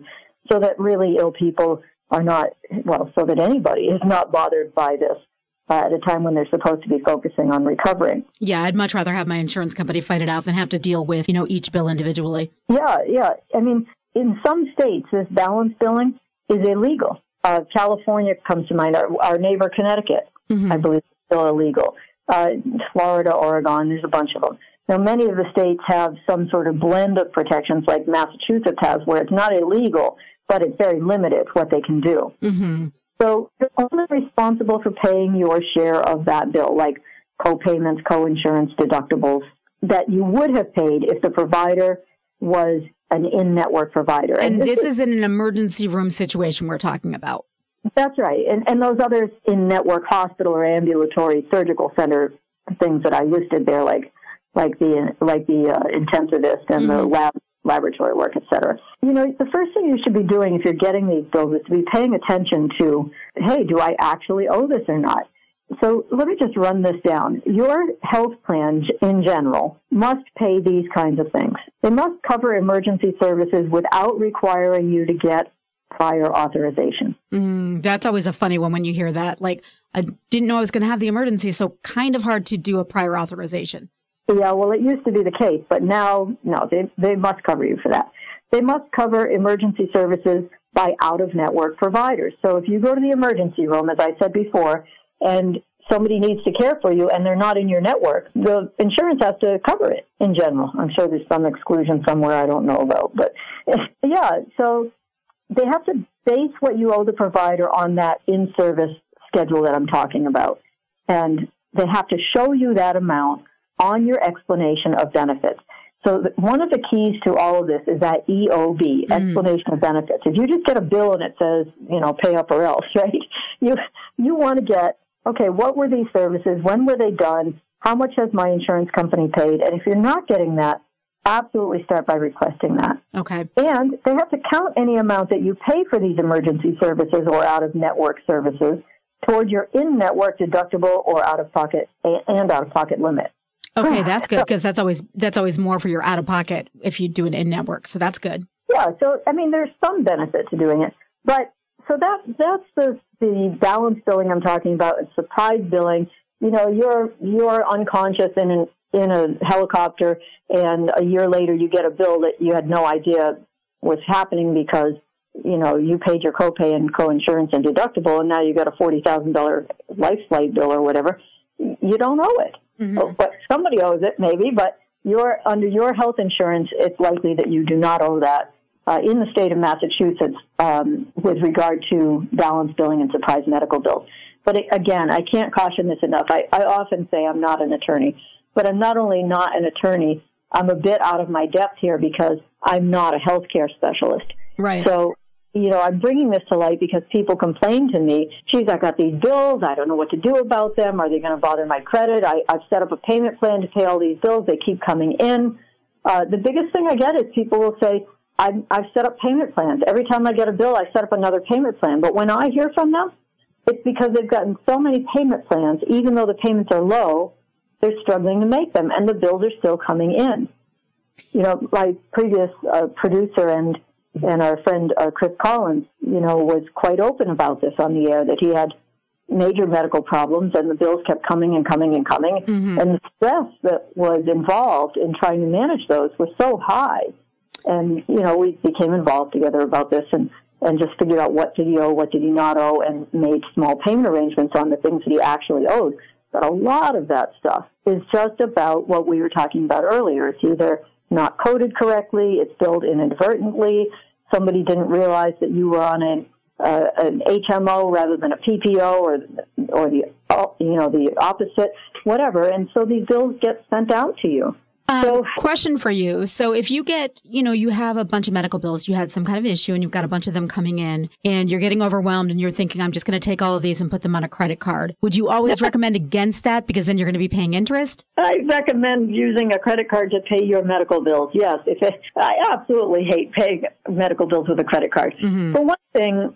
so that really ill people are not well, so that anybody is not bothered by this. Uh, at a time when they're supposed to be focusing on recovering. Yeah, I'd much rather have my insurance company fight it out than have to deal with, you know, each bill individually. Yeah, yeah. I mean, in some states, this balance billing is illegal. Uh, California comes to mind. Our, our neighbor Connecticut, Mhm. I believe, is still illegal. Uh, Florida, Oregon, there's a bunch of them. Now, many of the states have some sort of blend of protections, like Massachusetts has, where it's not illegal, but it's very limited what they can do. Mm-hmm. So you're only responsible for paying your share of that bill, like co-payments, co-insurance, deductibles, that you would have paid if the provider was an in-network provider. And this is in an emergency room situation we're talking about. That's right. And, and those others in-network hospital or ambulatory surgical center things that I listed there, like like the like the uh, intensivist and the Mhm. lab laboratory work, et cetera. You know, the first thing you should be doing if you're getting these bills is to be paying attention to, hey, do I actually owe this or not? So let me just run this down. Your health plan in general must pay these kinds of things. They must cover emergency services without requiring you to get prior authorization. Mm, that's always a funny one when you hear that. Like, I didn't know I was going to have the emergency, so kind of hard to do a prior authorization. Yeah, well, it used to be the case, but now, no, they, they must cover you for that. They must cover emergency services by out of network providers. So if you go to the emergency room, as I said before, and somebody needs to care for you and they're not in your network, the insurance has to cover it in general. I'm sure there's some exclusion somewhere I don't know about, but yeah, so they have to base what you owe the provider on that in service schedule that I'm talking about. And they have to show you that amount on your explanation of benefits. So one of the keys to all of this is that EOB, mm. explanation of benefits. If you just get a bill and it says, you know, pay up or else, right? You you want to get, okay, what were these services? When were they done? How much has my insurance company paid? And if you're not getting that, absolutely start by requesting that. Okay. And they have to count any amount that you pay for these emergency services or out of network services toward your in network deductible or out of pocket and out of pocket limit. Okay, that's good because that's always that's always more for your out of pocket if you do an in network. So that's good. Yeah, so I mean there's some benefit to doing it. But so that that's the the balance billing I'm talking about, it's surprise billing. You know, you're you're unconscious in an in a helicopter and a year later you get a bill that you had no idea was happening because you know you paid your copay and co-insurance and deductible and now you got a forty thousand dollar life flight bill or whatever you don't owe it mm-hmm. but somebody owes it maybe but you're under your health insurance it's likely that you do not owe that uh, in the state of massachusetts um, with regard to balance billing and surprise medical bills but it, again i can't caution this enough I, I often say i'm not an attorney but I'm not only not an attorney, I'm a bit out of my depth here because I'm not a healthcare specialist. Right. So, you know, I'm bringing this to light because people complain to me, geez, I got these bills. I don't know what to do about them. Are they going to bother my credit? I, I've set up a payment plan to pay all these bills. They keep coming in. Uh, the biggest thing I get is people will say, I've, I've set up payment plans. Every time I get a bill, I set up another payment plan. But when I hear from them, it's because they've gotten so many payment plans, even though the payments are low, they're struggling to make them, and the bills are still coming in. You know, my previous uh, producer and and our friend uh, Chris Collins, you know, was quite open about this on the air that he had major medical problems and the bills kept coming and coming and coming, mm-hmm. and the stress that was involved in trying to manage those was so high. And you know, we became involved together about this and and just figured out what did he owe, what did he not owe, and made small payment arrangements on the things that he actually owed. But a lot of that stuff is just about what we were talking about earlier. It's either not coded correctly, it's billed inadvertently, somebody didn't realize that you were on an uh, an HMO rather than a PPO or or the you know the opposite, whatever, and so these bills get sent out to you. Um, so, question for you. So, if you get, you know, you have a bunch of medical bills, you had some kind of issue, and you've got a bunch of them coming in, and you're getting overwhelmed, and you're thinking, I'm just going to take all of these and put them on a credit card. Would you always recommend against that because then you're going to be paying interest? I recommend using a credit card to pay your medical bills. Yes, if it, I absolutely hate paying medical bills with a credit card. Mm-hmm. For one thing,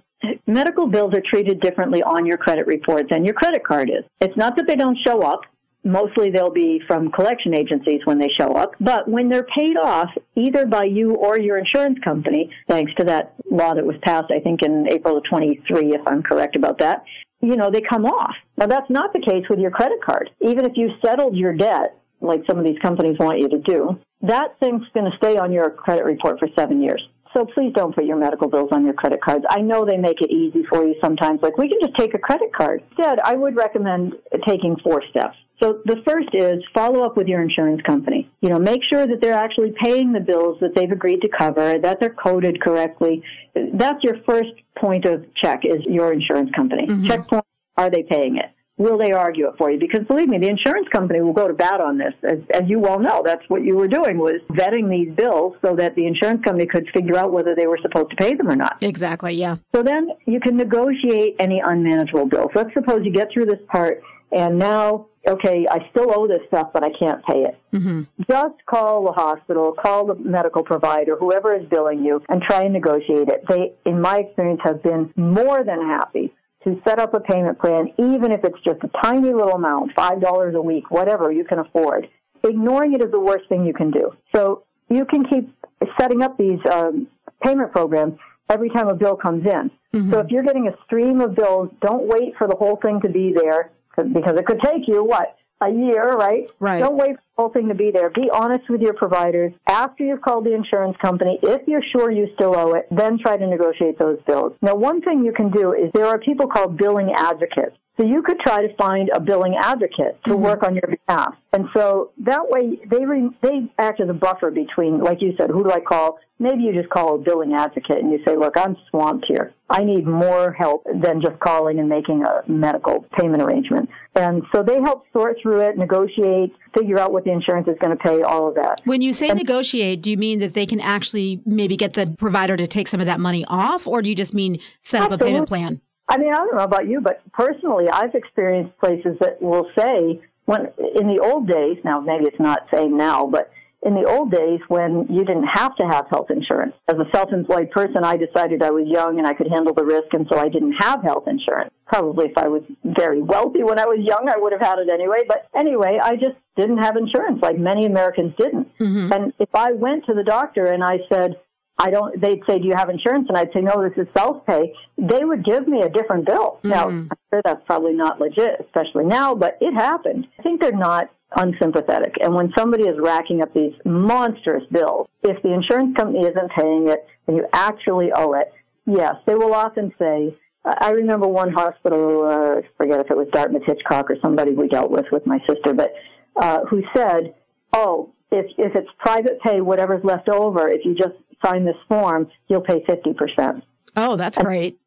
medical bills are treated differently on your credit report than your credit card is. It's not that they don't show up mostly they'll be from collection agencies when they show up. But when they're paid off, either by you or your insurance company, thanks to that law that was passed, I think in April of 23, if I'm correct about that, you know, they come off. Now that's not the case with your credit card. Even if you settled your debt, like some of these companies want you to do, that thing's going to stay on your credit report for seven years. So please don't put your medical bills on your credit cards. I know they make it easy for you sometimes. Like we can just take a credit card. Instead, I would recommend taking four steps. So the first is follow up with your insurance company. You know, make sure that they're actually paying the bills that they've agreed to cover, that they're coded correctly. That's your first point of check is your insurance company. Mm-hmm. Checkpoint, are they paying it? Will they argue it for you? Because believe me, the insurance company will go to bat on this. As, as you well know, that's what you were doing was vetting these bills so that the insurance company could figure out whether they were supposed to pay them or not. Exactly, yeah. So then you can negotiate any unmanageable bills. Let's suppose you get through this part and now okay, I still owe this stuff, but I can't pay it. Mm-hmm. Just call the hospital, call the medical provider, whoever is billing you, and try and negotiate it. They, in my experience, have been more than happy to set up a payment plan, even if it's just a tiny little amount, $5 a week, whatever you can afford. Ignoring it is the worst thing you can do. So you can keep setting up these um, payment programs every time a bill comes in. Mm-hmm. So if you're getting a stream of bills, don't wait for the whole thing to be there because it could take you what a year, right? Right. Don't wait for the whole thing to be there. Be honest with your providers after you've called the insurance company. If you're sure you still owe it, then try to negotiate those bills. Now, one thing you can do is there are people called billing advocates. So you could try to find a billing advocate to mm-hmm. work on your behalf. And so that way they re, they act as a buffer between, like you said, who do I call? Maybe you just call a billing advocate and you say, look, I'm swamped here. I need more help than just calling and making a medical payment arrangement. And so they help sort through it, negotiate, figure out what the insurance is going to pay, all of that. When you say and, negotiate, do you mean that they can actually maybe get the provider to take some of that money off, or do you just mean set absolutely. up a payment plan? I mean, I don't know about you, but personally, I've experienced places that will say, when in the old days, now maybe it's not saying now, but in the old days when you didn't have to have health insurance. As a self-employed person, I decided I was young and I could handle the risk, and so I didn't have health insurance. Probably if I was very wealthy when I was young, I would have had it anyway. But anyway, I just didn't have insurance like many Americans didn't. Mm-hmm. And if I went to the doctor and I said, I don't, they'd say, do you have insurance? And I'd say, no, this is self-pay. They would give me a different bill. Now, Mhm. I'm sure that's probably not legit, especially now, but it happened. I think they're not unsympathetic. And when somebody is racking up these monstrous bills, if the insurance company isn't paying it and you actually owe it, yes, they will often say, I remember one hospital, uh, I forget if it was Dartmouth Hitchcock or somebody we dealt with with my sister, but uh, who said, "Oh, if if it's private pay, whatever's left over, if you just sign this form, you'll pay fifty percent, Oh, that's great.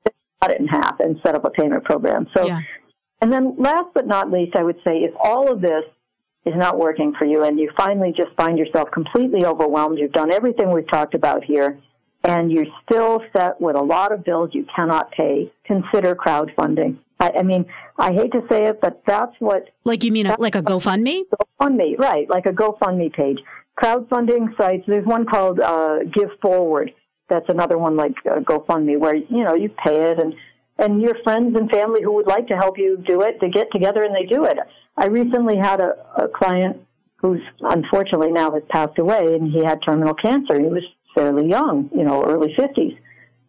cut it in half, and set up a payment program." So, Yeah. and then last but not least, I would say if all of this is not working for you and you finally just find yourself completely overwhelmed, you've done everything we've talked about here, and you're still set with a lot of bills you cannot pay, consider crowdfunding. I, I mean, I hate to say it, but that's what Like you mean a, like a GoFundMe? GoFundMe, right, like a GoFundMe page. Crowdfunding sites, there's one called uh, Give Forward. That's another one like uh, GoFundMe where, you know, you pay it and, and your friends and family who would like to help you do it, they get together and they do it. I recently had a, a client who's unfortunately now has passed away and he had terminal cancer. He was fairly young, you know, early 50s.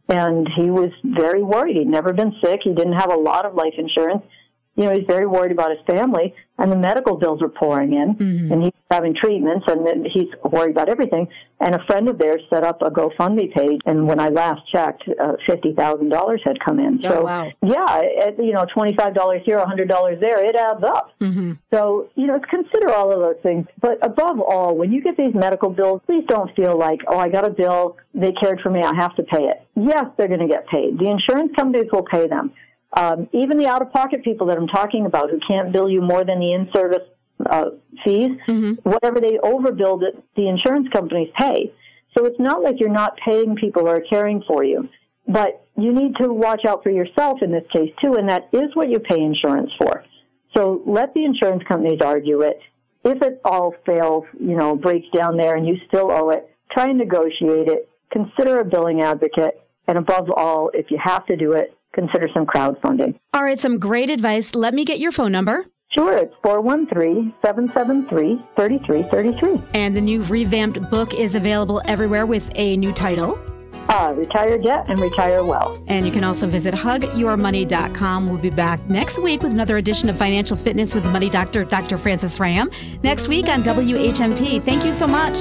And he was very worried. He'd never been sick. He didn't have a lot of life insurance. You know, he's very worried about his family and the medical bills are pouring in Mhm. and he's having treatments and he's worried about everything. And a friend of theirs set up a GoFundMe page. And when I last checked, uh, $50,000 had come in. Oh, so wow. yeah, it, you know, $25 here, $100 there, it adds up. hmm So, you know, consider all of those things. But above all, when you get these medical bills, please don't feel like, oh, I got a bill, they cared for me, I have to pay it. Yes, they're going to get paid. The insurance companies will pay them. Um, even the out of pocket people that I'm talking about who can't bill you more than the in service uh, fees, hmm whatever they overbilled it, the insurance companies pay. So it's not like you're not paying people who are caring for you, but you need to watch out for yourself in this case too, and that is what you pay insurance for. So let the insurance companies argue it. If it all fails, you know, breaks down there and you still owe it, try and negotiate it. Consider a billing advocate. And above all, if you have to do it, consider some crowdfunding. All right, some great advice. Let me get your phone number. Sure, it's 413-773-3333. And the new revamped book is available everywhere with a new title. Uh, retire debt and retire well. And you can also visit hugyourmoney.com. We'll be back next week with another edition of Financial Fitness with the Money Doctor, Dr. Frances Rahaim. Next week on WHMP. Thank you so much.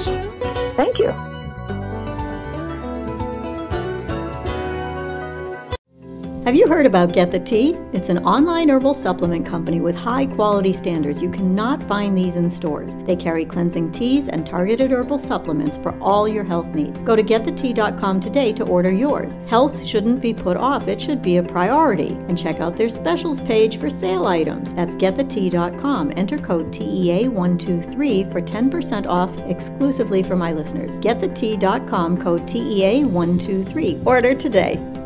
Thank you. Have you heard about Get the Tea? It's an online herbal supplement company with high quality standards. You cannot find these in stores. They carry cleansing teas and targeted herbal supplements for all your health needs. Go to getthetea.com today to order yours. Health shouldn't be put off, it should be a priority. And check out their specials page for sale items. That's getthetea.com. Enter code TEA123 for 10% off exclusively for my listeners. Getthetea.com code TEA123. Order today.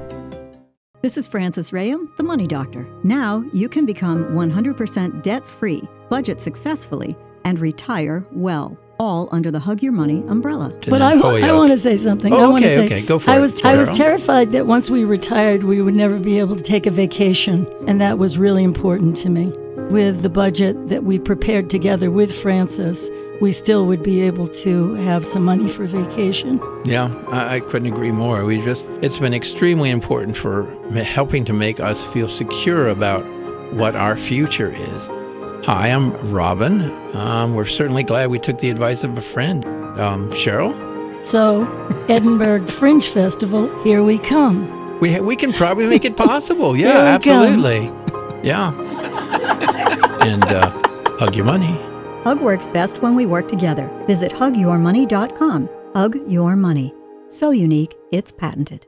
This is Frances Rahaim, the Money Doctor. Now you can become 100% debt free, budget successfully, and retire well, all under the Hug Your Money umbrella. But I, Oh, yeah. I want to say something. Oh, I want to okay, say okay, go for I it, was I was terrified that once we retired, we would never be able to take a vacation, and that was really important to me. With the budget that we prepared together with Francis, we still would be able to have some money for vacation. Yeah, I, I couldn't agree more. We just, it's been extremely important for helping to make us feel secure about what our future is. Hi, I'm Robin. Um, we're certainly glad we took the advice of a friend. Um, Cheryl, So, Edinburgh Fringe Festival, here we come. we, ha- we can probably make it possible. Yeah, we come. absolutely. Yeah. and uh, hug your money. Hug works best when we work together. Visit hugyourmoney.com. Hug Your Money. So unique, it's patented.